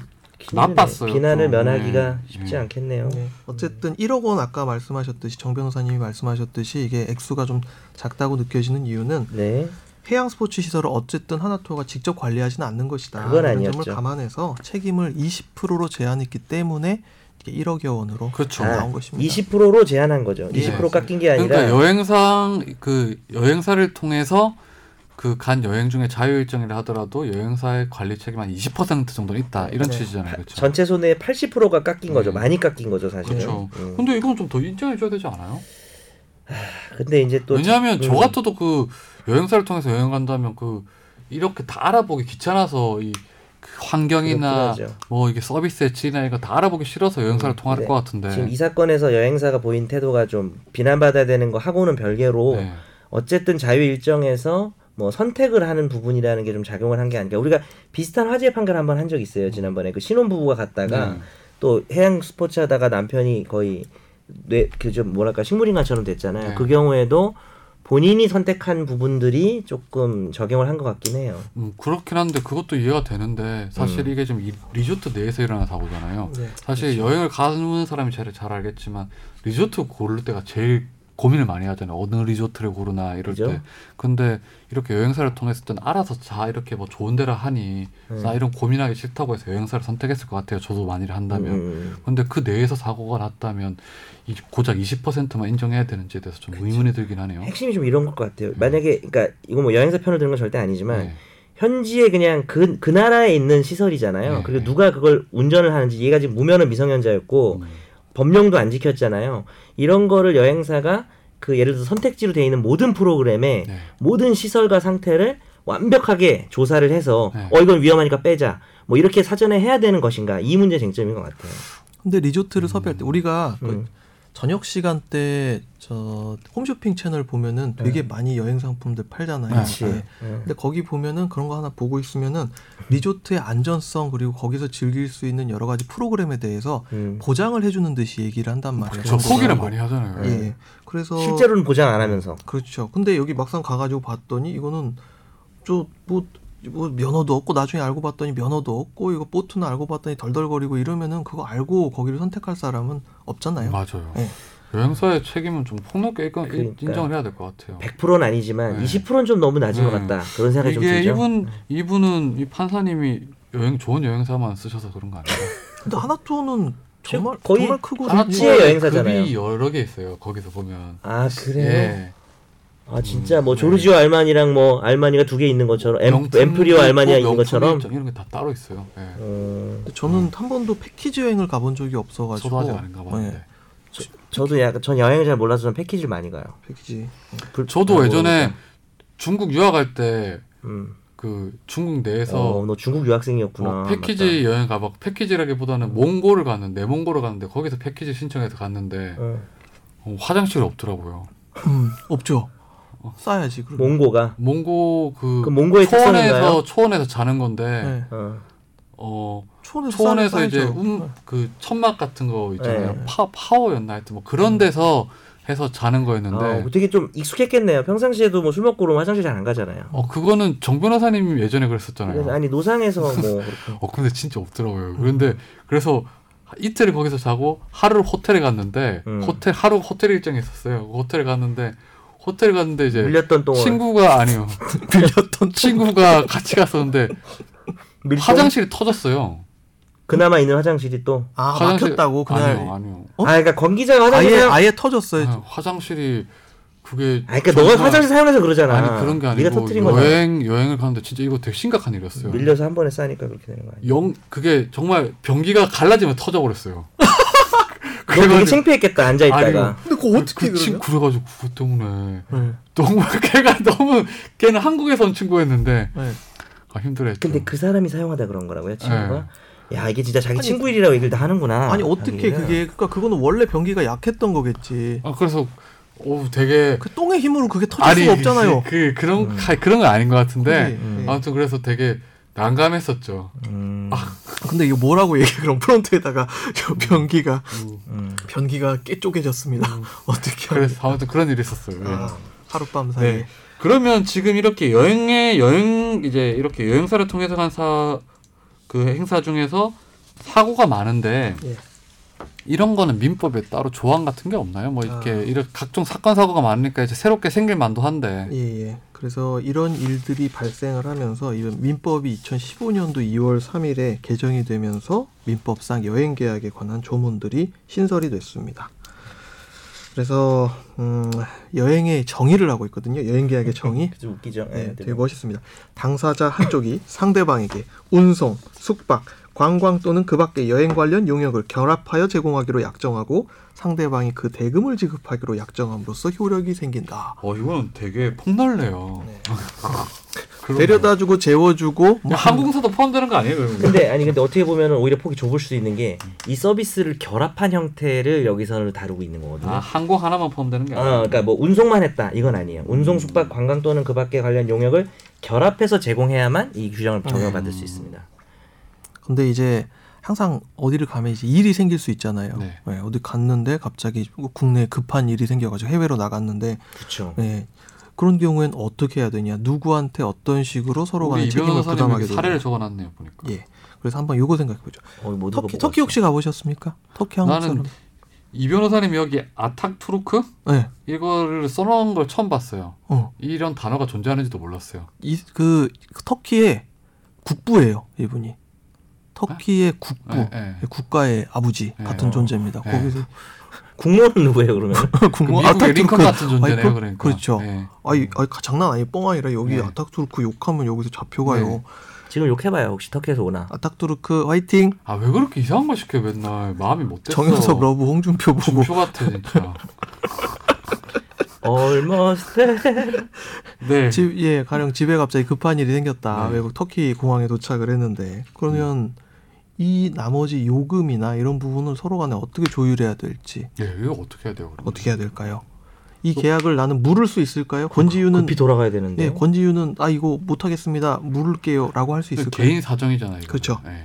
A: 나빴어요,
B: 비난을
A: 또.
B: 면하기가
A: 네.
B: 쉽지
A: 네.
B: 않겠네요.
C: 네. 어쨌든 1억 원 아까 말씀하셨듯이 정 변호사님이 말씀하셨듯이 이게 액수가 좀 작다고 느껴지는 이유는
B: 네.
C: 해양 스포츠 시설을 어쨌든 하나투어가 직접 관리하지는 않는 것이다.
B: 그건 아니었죠.
C: 점을 감안해서 책임을 20%로 제한했기 때문에 이게 1억여 원으로
A: 그렇죠.
C: 나온
B: 아,
C: 것입니다.
B: 20%로 제한한 거죠.
C: 예.
B: 20% 깎인 게 아니라
A: 그러니까 여행상 그 여행사를 통해서 그 간 여행 중에 자유 일정이라 하더라도 여행사의 관리 책임 한 20% 정도는 있다 이런
C: 네.
A: 취지잖아요. 그렇죠.
B: 전체 손해의 80%가 깎인 거죠.
A: 네.
B: 많이 깎인 거죠, 사실은.
A: 그렇죠.
B: 음.
A: 근데 이건 좀 더 인정해 줘야 되지 않아요?
B: 근데 이제 또
A: 왜냐하면
B: 음.
A: 저 같아도 그 여행사를 통해서 여행 간다면 그 이렇게 다 알아보기 귀찮아서 이그 환경이나. 뭐 이게 서비스의 질이나 이거 다 알아보기 싫어서 여행사를 통할
B: 네.
A: 것 같은데.
B: 지금 이 사건에서 여행사가 보인 태도가 좀 비난받아야 되는 거 하고는 별개로
A: 네.
B: 어쨌든 자유 일정에서 뭐 선택을 하는 부분이라는 게 좀 작용을 한 게 아닌가. 우리가 비슷한 화재 판결 한번 한 적 있어요. 지난번에 그 신혼 부부가 갔다가
A: 네.
B: 또 해양 스포츠 하다가 남편이 거의 뇌 그 좀 뭐랄까 식물인간처럼 됐잖아요.
A: 네.
B: 그 경우에도 본인이 선택한 부분들이 조금 적용을 한 것 같긴 해요.
A: 음, 그렇긴 한데 그것도 이해가 되는데 사실
B: 음.
A: 이게 좀 이- 리조트 내에서 일어난 사고잖아요.
C: 네.
A: 사실 여행을 가는 사람이 제일 잘 알겠지만 리조트 고를 때가 제일 고민을 많이 하잖아요. 어느 리조트를 고르나 이럴
B: 그죠?
A: 때. 근데 이렇게 여행사를 통했을 땐 알아서 자 이렇게 뭐 좋은 데라 하니
B: 음.
A: 나 이런 고민하기 싫다고 해서 여행사를 선택했을 것 같아요. 저도 만일 한다면.
B: 음,
A: 근데 그 내에서 사고가 났다면 이 고작 20%만 인정해야 되는지에 대해서 좀 의문이 들긴 하네요.
B: 핵심이 좀 이런 것 같아요. 만약에 그러니까 이거 뭐 여행사 편을 드는 건 절대 아니지만
A: 네.
B: 현지에 그냥 그, 그 나라에 있는 시설이잖아요.
A: 네.
B: 그리고 누가 그걸 운전을 하는지 얘가 지금 무면허 미성년자였고
A: 음.
B: 법령도 안 지켰잖아요. 이런 거를 여행사가 그 예를 들어서 선택지로 돼 있는 모든 프로그램에
A: 네.
B: 모든 시설과 상태를 완벽하게 조사를 해서
A: 네.
B: 어 이건 위험하니까 빼자. 뭐 이렇게 사전에 해야 되는 것인가 이 문제 쟁점인 것 같아요.
C: 근데 리조트를 섭외할 때 우리가 그
B: 음.
C: 저녁 시간대 저 홈쇼핑 채널 보면은 되게 많이 여행 상품들 팔잖아요.
A: 그치.
C: 네. 근데 거기 보면은 그런 거 하나 보고 있으면은 리조트의 안전성 그리고 거기서 즐길 수 있는 여러 가지 프로그램에 대해서
B: 음.
C: 보장을 해주는 듯이 얘기를 한단 말이에요.
A: 저 소개를. 많이 하잖아요.
C: 예. 그래서
B: 실제로는 보장 안 하면서
C: 그렇죠. 근데 여기 막상 가가지고 봤더니 이거는 저뭐 뭐 면허도 없고 나중에 알고 봤더니 면허도 없고 이거 보트는 알고 봤더니 덜덜거리고 이러면은 그거 알고 거기를 선택할 사람은 없잖아요.
A: 맞아요.
C: 네.
A: 여행사의 책임은 좀 폭넓게
B: 그러니까.
A: 인정을 해야 될 것 같아요.
B: 100%는 아니지만
A: 네.
B: 20%는 좀 너무 낮은 것
A: 네.
B: 같다. 그런 생각이 좀 들죠.
A: 이분 이분은 이 판사님이 여행 좋은 여행사만 쓰셔서 그런 거 아니에요?
C: 근데 하나토는 정말
B: 거의
C: 정말 크고
B: 하나치의 여행사잖아요.
A: 급이 여러 개 있어요. 거기서 보면.
B: 아 그래요?
A: 예.
B: 아 진짜 뭐
A: 네.
B: 조르지오 알마니랑 뭐 알마니가 두 개 있는 것처럼 엠, 엠프리오
A: 있고
B: 알마니가 있는 것처럼
A: 이런 게 다 따로 있어요. 예.
B: 어,
C: 근데 저는 한 번도 패키지 여행을 가본 적이 없어가지고
A: 저도 아직 안 가봤는데.
C: 네,
B: 저도 약간 전 여행을 잘 몰라서 전 패키지를 많이 가요.
C: 패키지
B: 불-
A: 저도
B: 아,
A: 예전에
B: 모르니까.
A: 중국 유학할 때그
B: 음.
A: 중국 내에서
B: 어, 너 중국 유학생이었구나.
A: 어, 패키지 여행 가봐 패키지라기보다는 몽골을 갔는데 몽골을 갔는데 거기서 패키지 신청해서 갔는데
B: 맞다. 어.
A: 어, 화장실이 없더라고요.
C: 음, 없죠. 싸야지. 그럼.
B: 몽고가
A: 몽고 그
B: 그 몽고의 특성인가요?
A: 초원에서 초원에서 자는 건데
C: 네.
B: 어.
A: 어
C: 초원에서,
A: 초원에서
C: 싸-
A: 이제. 음그 천막 같은 거 있잖아요.
B: 네.
A: 파 파워였나 하여튼 뭐 그런 데서 해서 자는 거였는데
B: 어, 되게 좀 익숙했겠네요. 평상시에도 뭐 술 먹고 그러면 화장실 잘 안 가잖아요.
A: 어 그거는 정 변호사님이 예전에 그랬었잖아요.
B: 그래서 아니 노상에서 뭐 그렇게
A: 어 근데 진짜 없더라고요. 그런데 그래서 이틀을 거기서 자고 하루를 호텔에 갔는데
B: 음.
A: 호텔 하루 호텔 일정이 있었어요. 그 호텔에 갔는데 호텔 갔는데 이제
B: 밀렸던 똥을
A: 친구가 아니요
C: 빌렸던
A: 친구가 같이 갔었는데
B: 밀
A: 화장실이 터졌어요.
B: 그나마 있는 화장실이 또
C: 아
A: 화장실-
C: 막혔다고 그날
A: 아니요 아니요.
C: 어?
B: 아, 그러니까 권 기자가 화장실
C: 아예. 아예 터졌어요.
A: 아, 화장실이 그게
B: 아, 그러니까 너가
A: 정말-
B: 화장실 사용해서 그러잖아.
A: 아니 그런 게 아니고
B: 네가 터트린 거잖아.
A: 여행 여행을 가는데 진짜 이거 되게 심각한 일이었어요.
B: 밀려서 한 번에 싸니까 그렇게 되는 거 아니야?
A: 영 그게 정말 변기가 갈라지면 터져 버렸어요.
B: 너 되게
A: 그래가지고-
B: 창피했겠다 앉아 있다가.
A: 아니요.
C: 근데 그거 어떻게
A: 그
C: 그러냐?
A: 그래가지고 그것 때문에
C: 네.
A: 너무 걔가 너무 걔는 한국에서 온 친구였는데
C: 네.
A: 아, 힘들었죠.
B: 근데 그 사람이 사용하다 그런 거라고요, 친구가?
A: 네.
B: 야 이게 진짜 자기
C: 아니,
B: 친구 일이라고 얘기를 다 하는구나.
C: 아니 어떻게
B: 자기는.
C: 그게 그러니까 그거는 원래 변기가 약했던 거겠지.
A: 아 그래서 오 되게
C: 그 똥의 힘으로 그게 터질
A: 아니
C: 수가 없잖아요.
A: 그 그런
B: 음.
A: 가- 그런 건 아닌 것 같은데
C: 그지?
B: 음.
A: 아무튼 그래서 되게 난감했었죠.
B: 음,
C: 근데 이거 뭐라고 얘기해? 그럼 프론트에다가 저 변기가
B: 음.
C: 변기가 깨 쪼개졌습니다. 어떻게 하면
A: 그래서 아무튼 그런 일이 있었어요. 예.
C: 아, 하룻밤 사이에
A: 네. 그러면 지금 이렇게 여행에 여행 이제 이렇게 여행사를 통해서 간 사 그 행사 중에서 사고가 많은데
C: 예.
A: 이런 거는 민법에 따로 조항 같은 게 없나요? 뭐 이렇게
C: 아.
A: 이런 각종 사건 사고가 많으니까 이제 새롭게 생길 만도 한데.
C: 예, 예. 그래서 이런 일들이 발생을 하면서 이 민법이 2015년도 2월 3일에 개정이 되면서 민법상 여행 계약에 관한 조문들이 신설이 됐습니다. 그래서 음, 여행의 정의를 하고 있거든요. 여행 계약의 정의.
B: 좀 웃기죠.
C: 네,
B: 네,
C: 되게 멋있습니다. 당사자 한쪽이 상대방에게 운송, 숙박, 관광 또는 그 밖의 여행 관련 용역을 결합하여 제공하기로 약정하고 상대방이 그 대금을 지급하기로 약정함으로써 효력이 생긴다.
A: 어 이건 되게 폭넓네요. 그런
C: 데려다주고 재워주고
A: 거.
C: 뭐
A: 항공사도 포함되는 거 아니에요? 그러면?
B: 근데 아니 근데 어떻게 보면 오히려 폭이 좁을 수도 있는 게 이 서비스를 결합한 형태를 여기서는 다루고 있는 거거든요.
A: 아 항공 하나만 포함되는 게
B: 어,
A: 아니에요.
B: 그러니까 뭐 운송만 했다 이건 아니에요. 운송, 숙박, 관광 또는 그 밖의 관련 용역을 결합해서 제공해야만 이 규정을 적용받을 수 있습니다.
C: 근데 이제 항상 어디를 가면 이제 일이 생길 수 있잖아요.
A: 네.
C: 네, 어디 갔는데 갑자기 국내에 급한 일이 생겨가지고 해외로 나갔는데
B: 그렇죠.
C: 네, 그런 경우에는 어떻게 해야 되냐? 누구한테 어떤 식으로 서로 간에
A: 이
C: 책임을 부담하게
A: 여기 사례를? 적어놨네요 보니까.
C: 예. 그래서 한번 요거 생각해 보죠.
B: 어, 못
C: 터키, 터키. 혹시 가보셨습니까? 터키 한국
A: 나는
C: 사람.
A: 이 변호사님 여기 아탁투르크
C: 네.
A: 이거를 써놓은 걸 처음 봤어요.
C: 어.
A: 이런 단어가 존재하는지도 몰랐어요.
C: 이 그 터키의 국부예요, 이분이. 터키의 국부.
A: 예, 예.
C: 국가의 아버지
A: 네.
C: 같은
A: 어.
C: 존재입니다.
A: 네.
C: 거기서
B: 국모는 누구예요 그러면?
A: 그
C: 국부
A: 미국의 링컨 같은 존재네요.
C: 아이, 그-
A: 그러니까.
C: 그렇죠.
A: 예.
C: 아이, 아이 장난 아니 뻥 아니라 여기
A: 네.
C: 아타투르크 욕하면 여기서 잡혀가요.
A: 네.
B: 지금 욕해봐요 혹시 터키에서 오나?
C: 아타투르크 화이팅.
A: 아 왜 그렇게 이상한 거 시켜 맨날 마음이 못 됐어.
C: 정현석 love 홍준표 보고
A: 중표 같아 진짜.
B: Almost there.
A: 네.
C: 집, 예, 가령 집에 갑자기 급한 일이 생겼다.
A: 네.
C: 외국 터키 공항에 도착을 했는데 그러면 이 나머지 요금이나 이런 부분을 서로 간에 어떻게 조율해야 될지
A: 예, 이거 어떻게 해야 돼요? 그러면?
C: 어떻게 해야 될까요? 이 계약을 나는 물을 수 있을까요? 권지윤은
B: 급히 돌아가야 되는데.
C: 예, 권지윤은 아 이거 못 하겠습니다. 물을게요라고
A: 할수그
C: 있을까요?
A: 개인 사정이잖아요. 이거.
C: 그렇죠.
A: 예.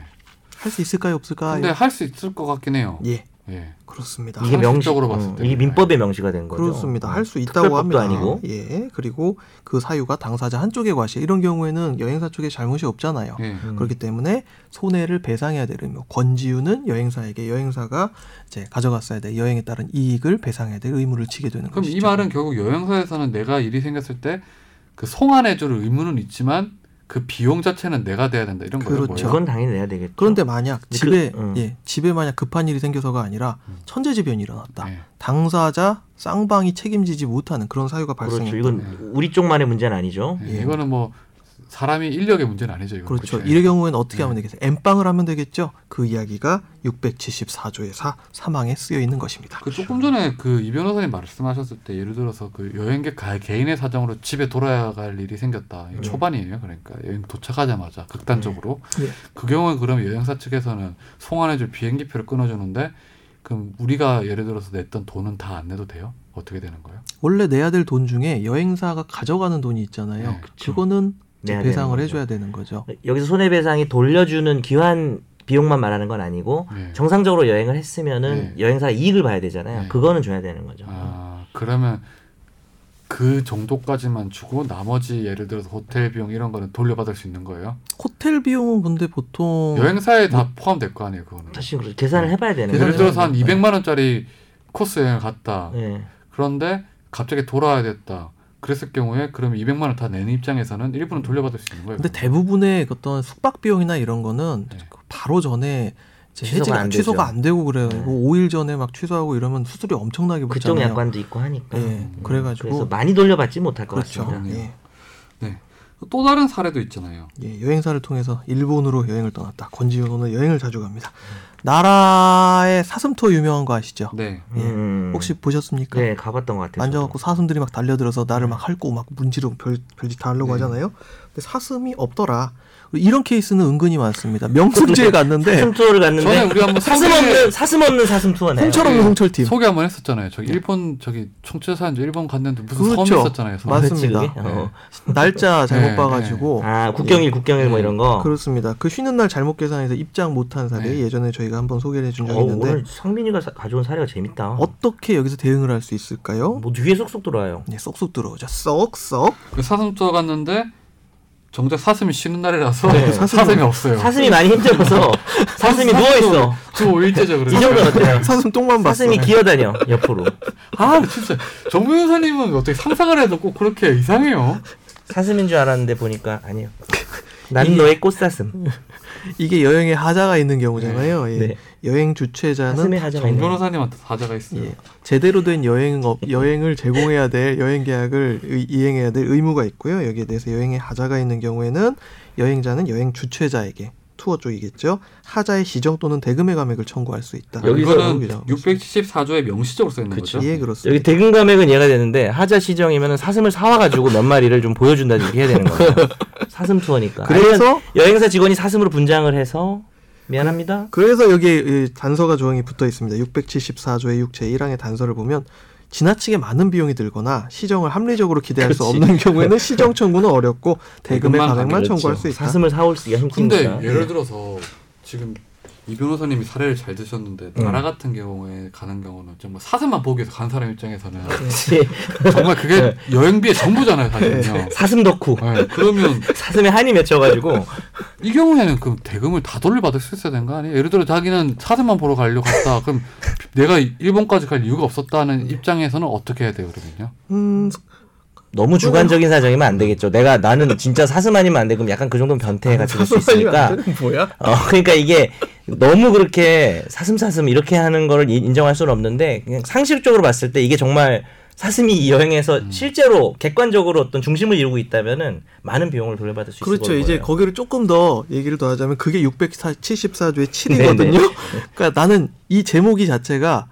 C: 할수 있을까요, 없을까요?
A: 근데 할 수 있을 것 같긴 해요.
C: 예,
A: 예.
C: 그렇습니다.
B: 이게 명시,
A: 상식적으로 봤을
B: 어,
A: 때는.
B: 이게 민법에 명시가 된 거죠.
C: 그렇습니다. 할수
B: 음,
C: 있다고 합니다.
B: 아니고.
C: 예. 그리고 그 사유가 당사자 한쪽의 과실. 이런 경우에는 여행사 쪽에 잘못이 없잖아요.
A: 예.
B: 음.
C: 그렇기 때문에 손해를 배상해야 되는 거. 권지우는 여행사에게 여행사가 이제 가져갔어야 될 여행에 따른 이익을 배상해야 될 의무를 지게 되는
A: 그럼
C: 것이죠.
A: 이 말은 결국 여행사에서는 내가 일이 생겼을 때 그 송환해 줄 의무는 있지만 그 비용 자체는 내가 돼야 된다 이런 거예요.
C: 그렇죠.
B: 그건 당연히 내야 되겠죠.
C: 그런데 만약
B: 근데
C: 집에
B: 그- 음.
C: 예 집에 만약 급한 일이 생겨서가 아니라
A: 음.
C: 천재지변이 일어났다.
A: 예.
C: 당사자 쌍방이 책임지지 못하는 그런 사유가
B: 그렇죠.
C: 발생했다.
B: 이건 우리 쪽만의 문제는 아니죠.
A: 예.
C: 예.
A: 이거는 뭐 사람이 인력의 문제는 아니죠. 이거
C: 그렇죠. 이럴 경우에는 어떻게 하면 되겠어요? 엠빵을 하면 되겠죠. 그 이야기가 674조의 사 사망에 쓰여 있는 것입니다.
A: 그 조금 전에 그 이 변호사님 말씀하셨을 때 예를 들어서 그 여행객 가- 개인의 사정으로 집에 돌아야 갈 일이 생겼다.
B: 음.
A: 초반이에요. 그러니까 여행 도착하자마자 극단적으로
C: 예.
A: 그 경우에 그러면 여행사 측에서는 송환해줄 비행기표를 끊어주는데 그럼 우리가 예를 들어서 냈던 돈은 다 안 내도 돼요? 어떻게 되는 거예요?
C: 원래 내야 될 돈 중에 여행사가 가져가는 돈이 있잖아요.
A: 네.
C: 그거는 이제
B: 내야
C: 배상을
B: 되는
C: 해줘야 되는 거죠.
B: 여기서 손해배상이 돌려주는 기한 비용만 말하는 건 아니고
A: 네.
B: 정상적으로 여행을 했으면은
A: 네.
B: 여행사 이익을 봐야 되잖아요.
A: 네.
B: 그거는 줘야 되는 거죠.
A: 아 그러면 그 정도까지만 주고 나머지 예를 들어서 호텔 비용 이런 거는 돌려받을 수 있는 거예요?
C: 호텔 비용은 근데 보통
A: 여행사에 다 포함될 거 아니에요, 그거는.
B: 사실 그렇게 계산을 해봐야 되는
C: 계산을
A: 예를. 들어서 한
C: 네.
A: 200만 원짜리 코스 여행을 갔다.
B: 네.
A: 그런데 갑자기 돌아와야 됐다. 그랬을 경우에 그러면 200만 원 다 내는 입장에서는 일부는 돌려받을 수 있는 거예요.
C: 근데 대부분의 어떤 숙박 비용이나 이런 거는
A: 네.
C: 바로 전에
B: 취소가 안
C: 취소가. 안 되고 그래요.
B: 네.
C: 이거 5일 전에 막 취소하고 이러면 수수료 엄청나게
B: 그쪽
C: 붙잖아요.
B: 약관도 있고 하니까.
C: 예,
B: 음,
C: 그래가지고
B: 그래서 많이 돌려받지 못할 것
C: 그렇죠.
B: 같습니다.
C: 예.
A: 네. 또 다른 사례도 있잖아요.
C: 예, 여행사를 통해서 일본으로 여행을 떠났다. 권지윤 오늘 여행을 자주 갑니다. 나라의 사슴토 유명한 거 아시죠?
A: 네.
C: 예.
B: 음.
C: 혹시 보셨습니까?
B: 네 가봤던 것 같아요.
C: 만져갖고 사슴들이 막 달려들어서 나를 막 핥고 막 문지르고 별, 별짓 다 하려고
A: 네.
C: 하잖아요. 근데 사슴이 없더라. 이런 케이스는 은근히 많습니다. 명승지에 갔는데
B: 사슴 투어를 갔는데
A: 전에 우리 한번
B: 사슴 없는 사슴 없는 사슴 투어네.
C: 홍철 없는
A: 네.
C: 홍철 팀.
A: 소개 한번 했었잖아요. 저기 일본 저기 청취자사인지 일본 갔는데 무슨
C: 그렇죠.
A: 섬이 있었잖아요. 섬.
C: 맞습니다.
B: 그치? 어.
C: 날짜 잘못
A: 네,
C: 봐가지고
B: 아 국경일 국경일 뭐
A: 네.
B: 이런 거.
C: 그렇습니다. 그 쉬는 날 잘못 계산해서 입장 못한 사례
A: 네.
C: 예전에 저희가 한번 소개를 해준 적이
B: 어,
C: 있는데
B: 오늘 상민이가 사- 가져온 사례가 재밌다.
C: 어떻게 여기서 대응을 할 수 있을까요?
B: 뭐 뒤에 쏙쏙 들어와요.
C: 네, 쏙쏙 들어오죠. 쏙쏙.
A: 그 사슴 투어 갔는데 정작 사슴이 쉬는 날이라서
B: 네.
A: 사슴이 없어요.
B: 사슴이 많이 힘들어서 사슴이 누워 있어.
A: 주 5일째죠.
B: 이
A: 그래서.
B: 정도 어때요?
C: 사슴 똥만 봤어.
B: 사슴이 기어다녀 옆으로.
A: 아 진짜 정 변호사님은 어떻게 상상을 해도 꼭 그렇게 이상해요.
B: 사슴인 줄 알았는데 보니까 아니요. 난
C: 이게-
B: 너의 꽃사슴.
C: 이게 여행에 하자가 있는 경우잖아요. 예.
B: 네.
C: 여행 주최자는
B: 하자가
A: 정. 변호사님한테 사자가 있어요.
C: 예, 제대로 된 여행 업, 여행을 제공해야 될 여행 계약을 의- 이행해야 될 의무가 있고요. 여기에 대해서 여행에 하자가 있는 경우에는 여행자는 여행 주최자에게 투어 쪽이겠죠. 하자의 시정 또는 대금의 감액을 청구할 수 있다.
B: 여기서
A: 이거는
C: 규정하고
A: 674조에 명시적으로 써 있는
B: 그치.
A: 거죠.
C: 예, 그렇습니다.
B: 여기 대금 감액은 이해가 되는데 하자 시정이면 사슴을 사와 가지고 몇 마리를 좀 보여준다는 얘기 해야 되는 거예요. 사슴 투어니까.
C: 그래서
B: 여행사 직원이 사슴으로 분장을 해서 미안합니다.
C: 그래서 여기에 이 단서가 조항이 붙어 있습니다. 674조의 6제 1항의 단서를 보면 지나치게 많은 비용이 들거나 시정을 합리적으로 기대할 수
B: 그치.
C: 없는 경우에는 시정 청구는 어렵고 대금의 감액만
B: 그렇죠.
C: 청구할 수 있다.
B: 사슴을 사올 수가
A: 근데. 예를 들어서 지금 이 변호사님이 사례를 잘 드셨는데
B: 음.
A: 나라 같은 경우에 가는 경우는 정말 사슴만 보기 위해서 간 사람 입장에서는. 정말 그게
B: 네.
A: 여행비의 전부잖아요, 사실은요.
B: 사슴 덕후.
A: 네, 그러면
B: 사슴에 한이 맺혀가지고
A: 이 경우에는 그럼 대금을 다 돌려받을 수 있어야 되는 거 아니에요? 예를 들어 자기는 사슴만 보러 가려고 갔다. 그럼 내가 일본까지 갈 이유가 없었다는 입장에서는 어떻게 해야 돼요, 그러면요?
C: 음,
B: 너무 주관적인 사정이면 안 되겠죠. 내가 나는 진짜 사슴 아니면 안 돼. 그럼 약간 그 정도는 변태가 될수 있으니까.
C: 뭐야?
B: 어, 그러니까 이게 너무 그렇게 사슴사슴 이렇게 하는 거를 인- 인정할 수는 없는데 그냥 상식적으로 봤을 때 이게 정말 사슴이 이 여행에서
C: 음.
B: 실제로 객관적으로 어떤 중심을 이루고 있다면은 많은 비용을 돌려받을 수 있을
C: 그렇죠.
B: 거예요.
C: 이제 거기를 조금 더 얘기를 더 하자면 그게 674조의
B: 네네.
C: 7이거든요. 그러니까 나는 이 제목이 자체가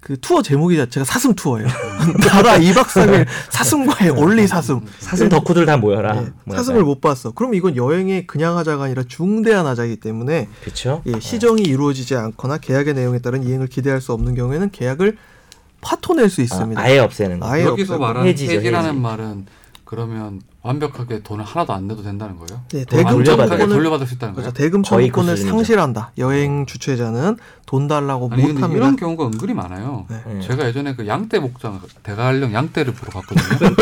C: 그 투어 제목이 자체가 사슴 투어예요. 나라 2박 3일 사슴과의 올리 사슴.
B: 사슴 덕후들 다 모여라.
C: 예,
B: 뭐
C: 사슴을 못 봤어. 그럼 이건 여행의 그냥 하자가 아니라 중대한 하자이기 때문에
B: 그렇죠.
C: 예, 시정이 이루어지지 않거나 계약의 내용에 따른 이행을 기대할 수 없는 경우에는 계약을 파토 낼 수 있습니다.
B: 아, 예 없애는 거.
C: 아예
A: 여기서
C: 없애고.
A: 말하는
B: 해지죠,
A: 해지라는
B: 해지.
A: 말은 그러면 완벽하게 돈을 하나도 안 내도 된다는 거예요?
C: 네,
A: 돈
C: 대금
B: 청구권을-
A: 돌려받을 수 있다는
C: 그렇죠.
A: 거예요?
C: 대금 청구권을. 상실한다. 여행 주최자는 돈 달라고
A: 아니
C: 못합니다.
A: 이런 경우가 은근히 많아요.
B: 네.
A: 제가 예전에 그 양떼 목장 대관령 양떼를 보러 갔거든요.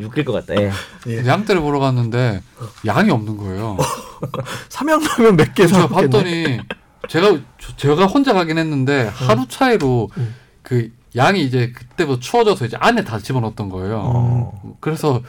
B: 웃길 것 같다. 예.
C: 예.
A: 양떼를 보러 갔는데 양이 없는 거예요.
C: 삼양라면 몇개
A: 제가
C: 사왔겠네.
A: 봤더니 제가 저- 제가 혼자 가긴 했는데 하루 차이로
C: 음.
A: 그 양이 이제 그때부터 추워져서 이제 안에 다 집어넣었던 거예요.
B: 어.
A: 그래서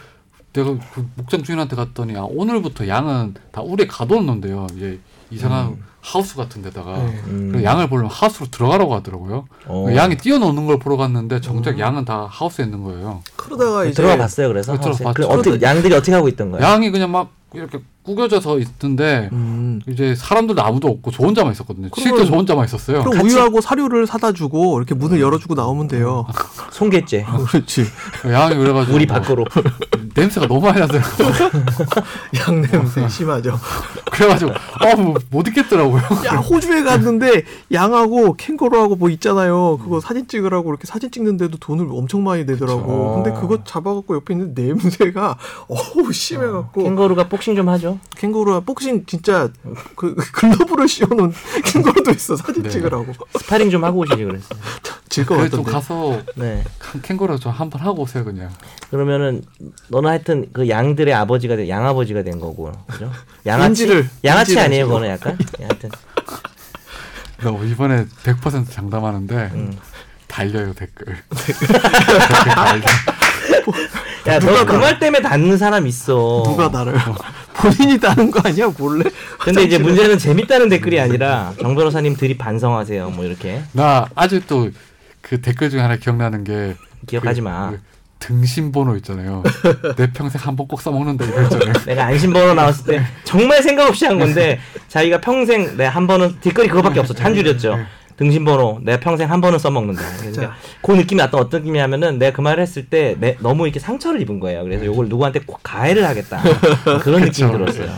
A: 내가 그 목장 주인한테 갔더니 아, 오늘부터 양은 다 우리에 가둬놓는데요. 이제 이상한 하우스 같은 데다가
C: 네.
B: 음.
A: 양을 보려면 하우스로 들어가라고 하더라고요.
B: 어.
A: 그 양이 뛰어노는 걸 보러 갔는데 정작
C: 음.
A: 양은 다 하우스에 있는 거예요.
C: 그러다가 이제
B: 들어가 봤어요. 그래서
A: 네, 들어가
B: 하우스에.
A: 봤죠.
B: 그럼 어떻게 양들이 어떻게 하고 있던 거예요?
A: 양이 그냥 막 이렇게 구겨져서 있던데
C: 음.
A: 이제 사람들도 아무도 없고 저 혼자만 있었거든요. 실제 저 혼자만 있었어요.
C: 그럼
B: 같이-
C: 우유하고 사료를 사다 주고 이렇게 문을 열어주고 나오면 돼요.
B: 송개째.
C: 그렇지.
A: 양이 그래가지고
B: 우리
A: 뭐
B: 밖으로.
A: 냄새가 너무 많이 나더라고.
C: 양 냄새 심하죠.
A: 그래가지고 어 못 있겠더라고요.
C: 야 호주에 갔는데 양하고 캥거루하고 뭐 있잖아요. 그거 사진 찍으라고 이렇게 사진 찍는데도 돈을 엄청 많이 내더라고.
B: 그쵸.
C: 근데 그거 잡아갖고 옆에 있는 냄새가 어우 심해갖고
B: 캥거루가 복싱 좀 하죠.
C: 캥거루가 복싱 진짜 그 글러브를 씌워놓은 캥거루도 있어 사진
A: 네.
C: 찍으라고
B: 스파링 좀 하고 오시지 그랬어요.
A: 그래 좀. 가서
B: 네.
A: 캥거루 좀 한번 하고 오세요 그냥.
B: 그러면은 너는 하여튼 그 양들의 아버지가 된 양아버지가 된 거고. 그죠? 양아치.
C: 인지를-
B: 양아치 아니에요. 그거는 약간. 예, 하여튼.
A: 나 이번에 100% 장담하는데
B: 음.
A: 달려요 댓글. 댓글 달려.
B: 야,
C: 누가
B: 너그
C: 나-
B: 말 때문에 닿는 사람 있어.
C: 누가 나를 본인이 따는 거 아니야 몰래?
B: 근데 이제 문제는 재밌다는 댓글이 아니라 정 변호사님 들이 반성하세요. 뭐 이렇게
A: 나 아직도 그 댓글 중에 하나 기억나는 게
B: 기억하지
A: 그-
B: 마.
A: 그 등신번호 있잖아요. 내 평생 한 번 꼭 써먹는다 이거 있잖아요.
B: 내가 안심번호 나왔을 때 정말 생각 없이 한 건데 자기가 평생 내 한 번은 댓글이 그거밖에 없어 한 줄이었죠. 등신번호 내가 평생 한 번은 써먹는다. 그러니까 그 느낌이 어떤 어떤 느낌이냐면은 내가 그 말을 했을 때 내, 너무 이렇게 상처를 입은 거예요. 그래서 요걸 누구한테 꼭 가해를 하겠다 그런 느낌이. 들었어요.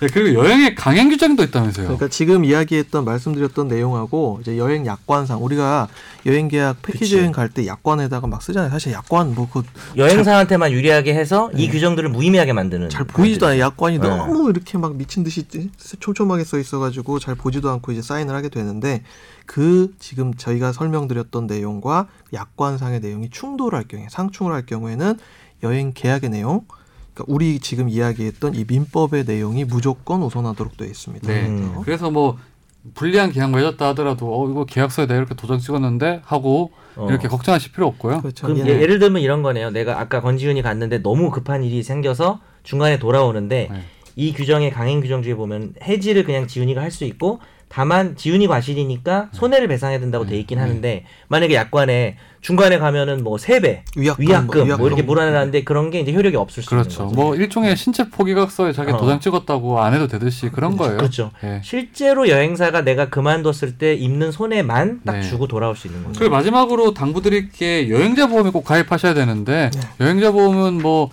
A: 네, 그리고 여행의 강행 규정도 있다면서요.
C: 그러니까 지금 이야기했던 말씀드렸던 내용하고 이제 여행 약관상 우리가 여행 계약 패키지
B: 그치.
C: 여행 갈 때 약관에다가 막 쓰잖아요. 사실 약관 뭐그잘
B: 여행사한테만 유리하게 해서 이 규정들을 무의미하게 만드는.
C: 보이지도 않아요. 약관이
B: 네.
C: 너무 이렇게 막 미친 듯이 촘촘하게 써 있어 가지고 잘 보지도 않고 이제 사인을 하게 되는데 그 지금 저희가 설명드렸던 내용과 약관상의 내용이 충돌할 경우에 상충을 할 경우에는 여행 계약의 내용 그러니까 우리 지금 이야기했던 이 민법의 내용이 무조건 우선하도록 되어 있습니다.
A: 네.
B: 음.
C: 그래서
A: 뭐 불리한 계약 맺었다 하더라도 어 이거 계약서에 내가 이렇게 도장 찍었는데 하고
B: 어.
A: 이렇게 걱정하실 필요 없고요.
C: 그렇죠.
B: 그럼 예, 예를 들면 이런 거네요. 내가 아까 권지윤이 갔는데 너무 급한 일이 생겨서 중간에 돌아오는데
A: 네.
B: 이 규정의 강행 규정 중에 보면 해지를 그냥 지훈이가 할 수 있고 다만 지훈이 과실이니까 손해를 배상해야 된다고 돼 있긴 하는데 만약에 약관에 중간에 가면은 뭐 세배
C: 위약금,
B: 위약금,
C: 뭐
B: 뭐. 이렇게 물어내는데 그런 게 이제 효력이 없을 수
A: 그렇죠.
B: 있는 거죠.
A: 뭐 일종의 신체 포기각서에 자기
B: 어.
A: 도장 찍었다고 안 해도 되듯이 그런 거예요.
B: 그렇죠.
A: 예.
B: 실제로 여행사가 내가 그만뒀을 때 입는 손해만 딱
A: 네.
B: 주고 돌아올 수 있는 거죠.
A: 그리고 마지막으로 당부드릴 게 여행자 보험에 꼭 가입하셔야 되는데
C: 네.
A: 여행자 보험은 뭐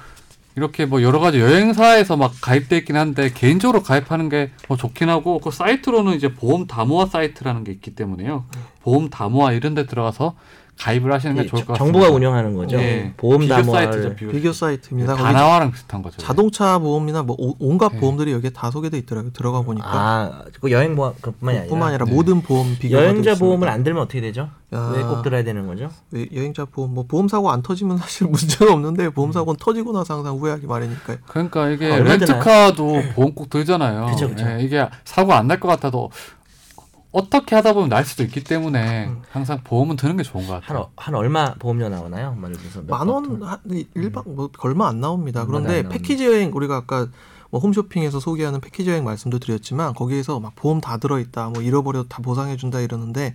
A: 이렇게 뭐 여러 가지 여행사에서 막 가입돼 있긴 한데 개인적으로 가입하는 게 뭐 좋긴 하고 그 사이트로는 이제 보험 다모아 사이트라는 게 있기 때문에요. 보험 다모아 이런 데 들어가서 가입을 하시는 게
B: 예,
A: 좋을 것 같습니다.
B: 정부가 운영하는 거죠.
A: 예.
B: 보험
A: 비교
B: 담화를
A: 사이트죠. 비교,
C: 비교 사이트입니다.
A: 다나와랑 비슷한 거죠.
C: 자동차 보험이나 뭐 오- 온갖
A: 네.
C: 보험들이 여기에 다 소개돼 있더라고요. 들어가 보니까
B: 아, 그 여행 보험 그뿐만이 아니라
C: 뿐만 아니라
A: 네.
C: 모든 보험 비교가
B: 여행자. 보험을 안 들면 어떻게 되죠?
C: 야.
B: 왜꼭 들어야 되는 거죠?
C: 왜 여행자 보험 뭐 보험 사고 안 터지면 사실 문제가 없는데 보험 사고는 터지고 나서 항상 후회하기 마련이니까요.
A: 그러니까 이게
B: 아,
A: 렌트카도 보험 꼭 들잖아요.
B: 그쵸, 그쵸.
A: 예, 이게 사고 안 날 것 같아도 어떻게 하다 보면 날 수도 있기 때문에 항상 보험은 드는 게 좋은 것
B: 한,
A: 같아요.
B: 어- 한 얼마 보험료 나오나요? 말 들어서
C: 몇만
B: 번?
C: 원한 일박 뭐 얼마 안 나옵니다.
B: 안
C: 그런데
B: 나옵니다.
C: 패키지 여행 우리가 아까 뭐 홈쇼핑에서 소개하는 패키지 여행 말씀도 드렸지만 거기에서 막 보험 다 들어있다, 뭐 잃어버려도 다 보상해준다 이러는데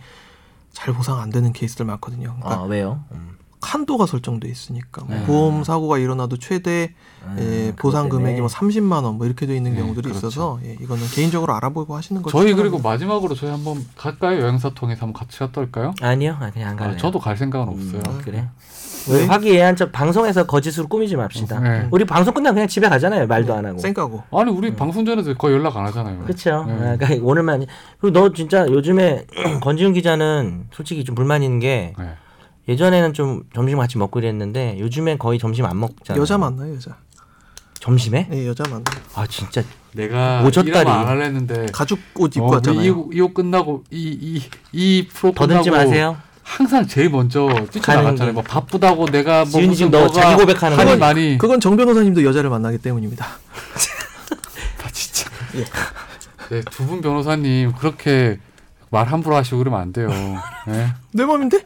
C: 잘 보상 안 되는 케이스들 많거든요. 그러니까
B: 아, 왜요? 음.
C: 한도가 설정돼 있으니까 뭐
A: 네.
C: 보험 사고가 일어나도 최대
B: 아,
C: 예, 보상. 금액이 뭐 30만 원 뭐 이렇게 돼 있는
A: 네,
C: 경우들이
A: 그렇죠.
C: 있어서 예, 이거는 개인적으로 알아보고 하시는 걸
A: 저희. 그리고 마지막으로 저희 한번 갈까요? 여행사 통해서 한번 같이 갔다 올까요?
B: 아니요, 아, 그냥 안 갈래요.
A: 아, 저도 갈 생각은
B: 음,
A: 없어요.
B: 그래.
C: 왜?
B: 우리 화기애애한 척 방송에서 거짓으로 꾸미지 맙시다.
A: 네.
B: 우리 방송 끝나면 그냥 집에 가잖아요. 말도 안 하고.
C: 쌩까고
A: 아니 우리 방송 전에도 거의 연락 안 하잖아요.
B: 그렇죠.
A: 네.
B: 그러니까 오늘만 그리고 너 진짜 요즘에 건지훈 기자는 솔직히 좀 불만 있는 게
A: 네.
B: 예전에는 좀 점심 같이 먹고 이랬는데 요즘엔 거의 점심 안 먹잖아요.
C: 여자 만나요 여자.
B: 점심에?
C: 예, 여자 만나. 요
B: 아 진짜
A: 내가
B: 오젓다리.
A: 이러면 안 할랬는데
C: 가죽 옷 입고
A: 어,
C: 왔잖아요.
A: 이 옷 끝나고 이 이 이 프로
B: 더듬지
A: 끝나고
B: 마세요.
A: 항상 제일 먼저
B: 가는
A: 뛰쳐나갔잖아요.
B: 게.
A: 뭐 바쁘다고 내가 뭐
B: 지금 너 자기 고백하는 거지?
A: 많이
C: 그건 정 변호사님도 여자를 만나기 때문입니다.
A: 다 진짜.
C: 예.
A: 네, 두 분 변호사님 그렇게 말 함부로 하시고 그러면 안 돼요. 네.
C: 내 맘인데?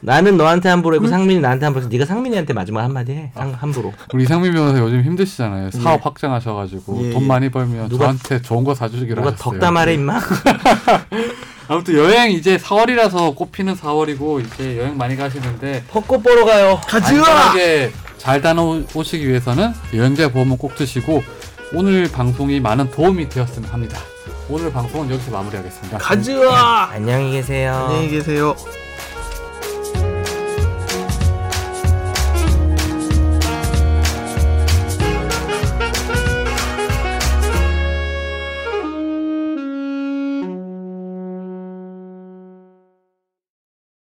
B: 나는 너한테 함부로 했고 상민이 나한테 함부로 해서 네가 상민이한테 마지막 한마디 해. 상, 함부로.
A: 우리 이상민 변호사 요즘 힘드시잖아요. 사업
C: 예.
A: 확장하셔가지고
C: 예,
A: 돈
C: 예.
A: 많이 벌면
B: 누가-
A: 저한테 좋은 거 사주기로
B: 누가
A: 하셨어요.
B: 덕담 하래 임마.
A: 아무튼 여행 이제 4월이라서 꽃피는 4월이고 이제 여행 많이 가시는데
B: 벚꽃 보러 가요.
A: 안전하게 잘 다녀오시기 위해서는 여행자 보험은 꼭 드시고 오늘 방송이 많은 도움이 되었으면 합니다. 오늘 방송은 여기서 마무리하겠습니다.
C: 가즈아.
B: 안녕히 계세요.
C: 안녕히 계세요.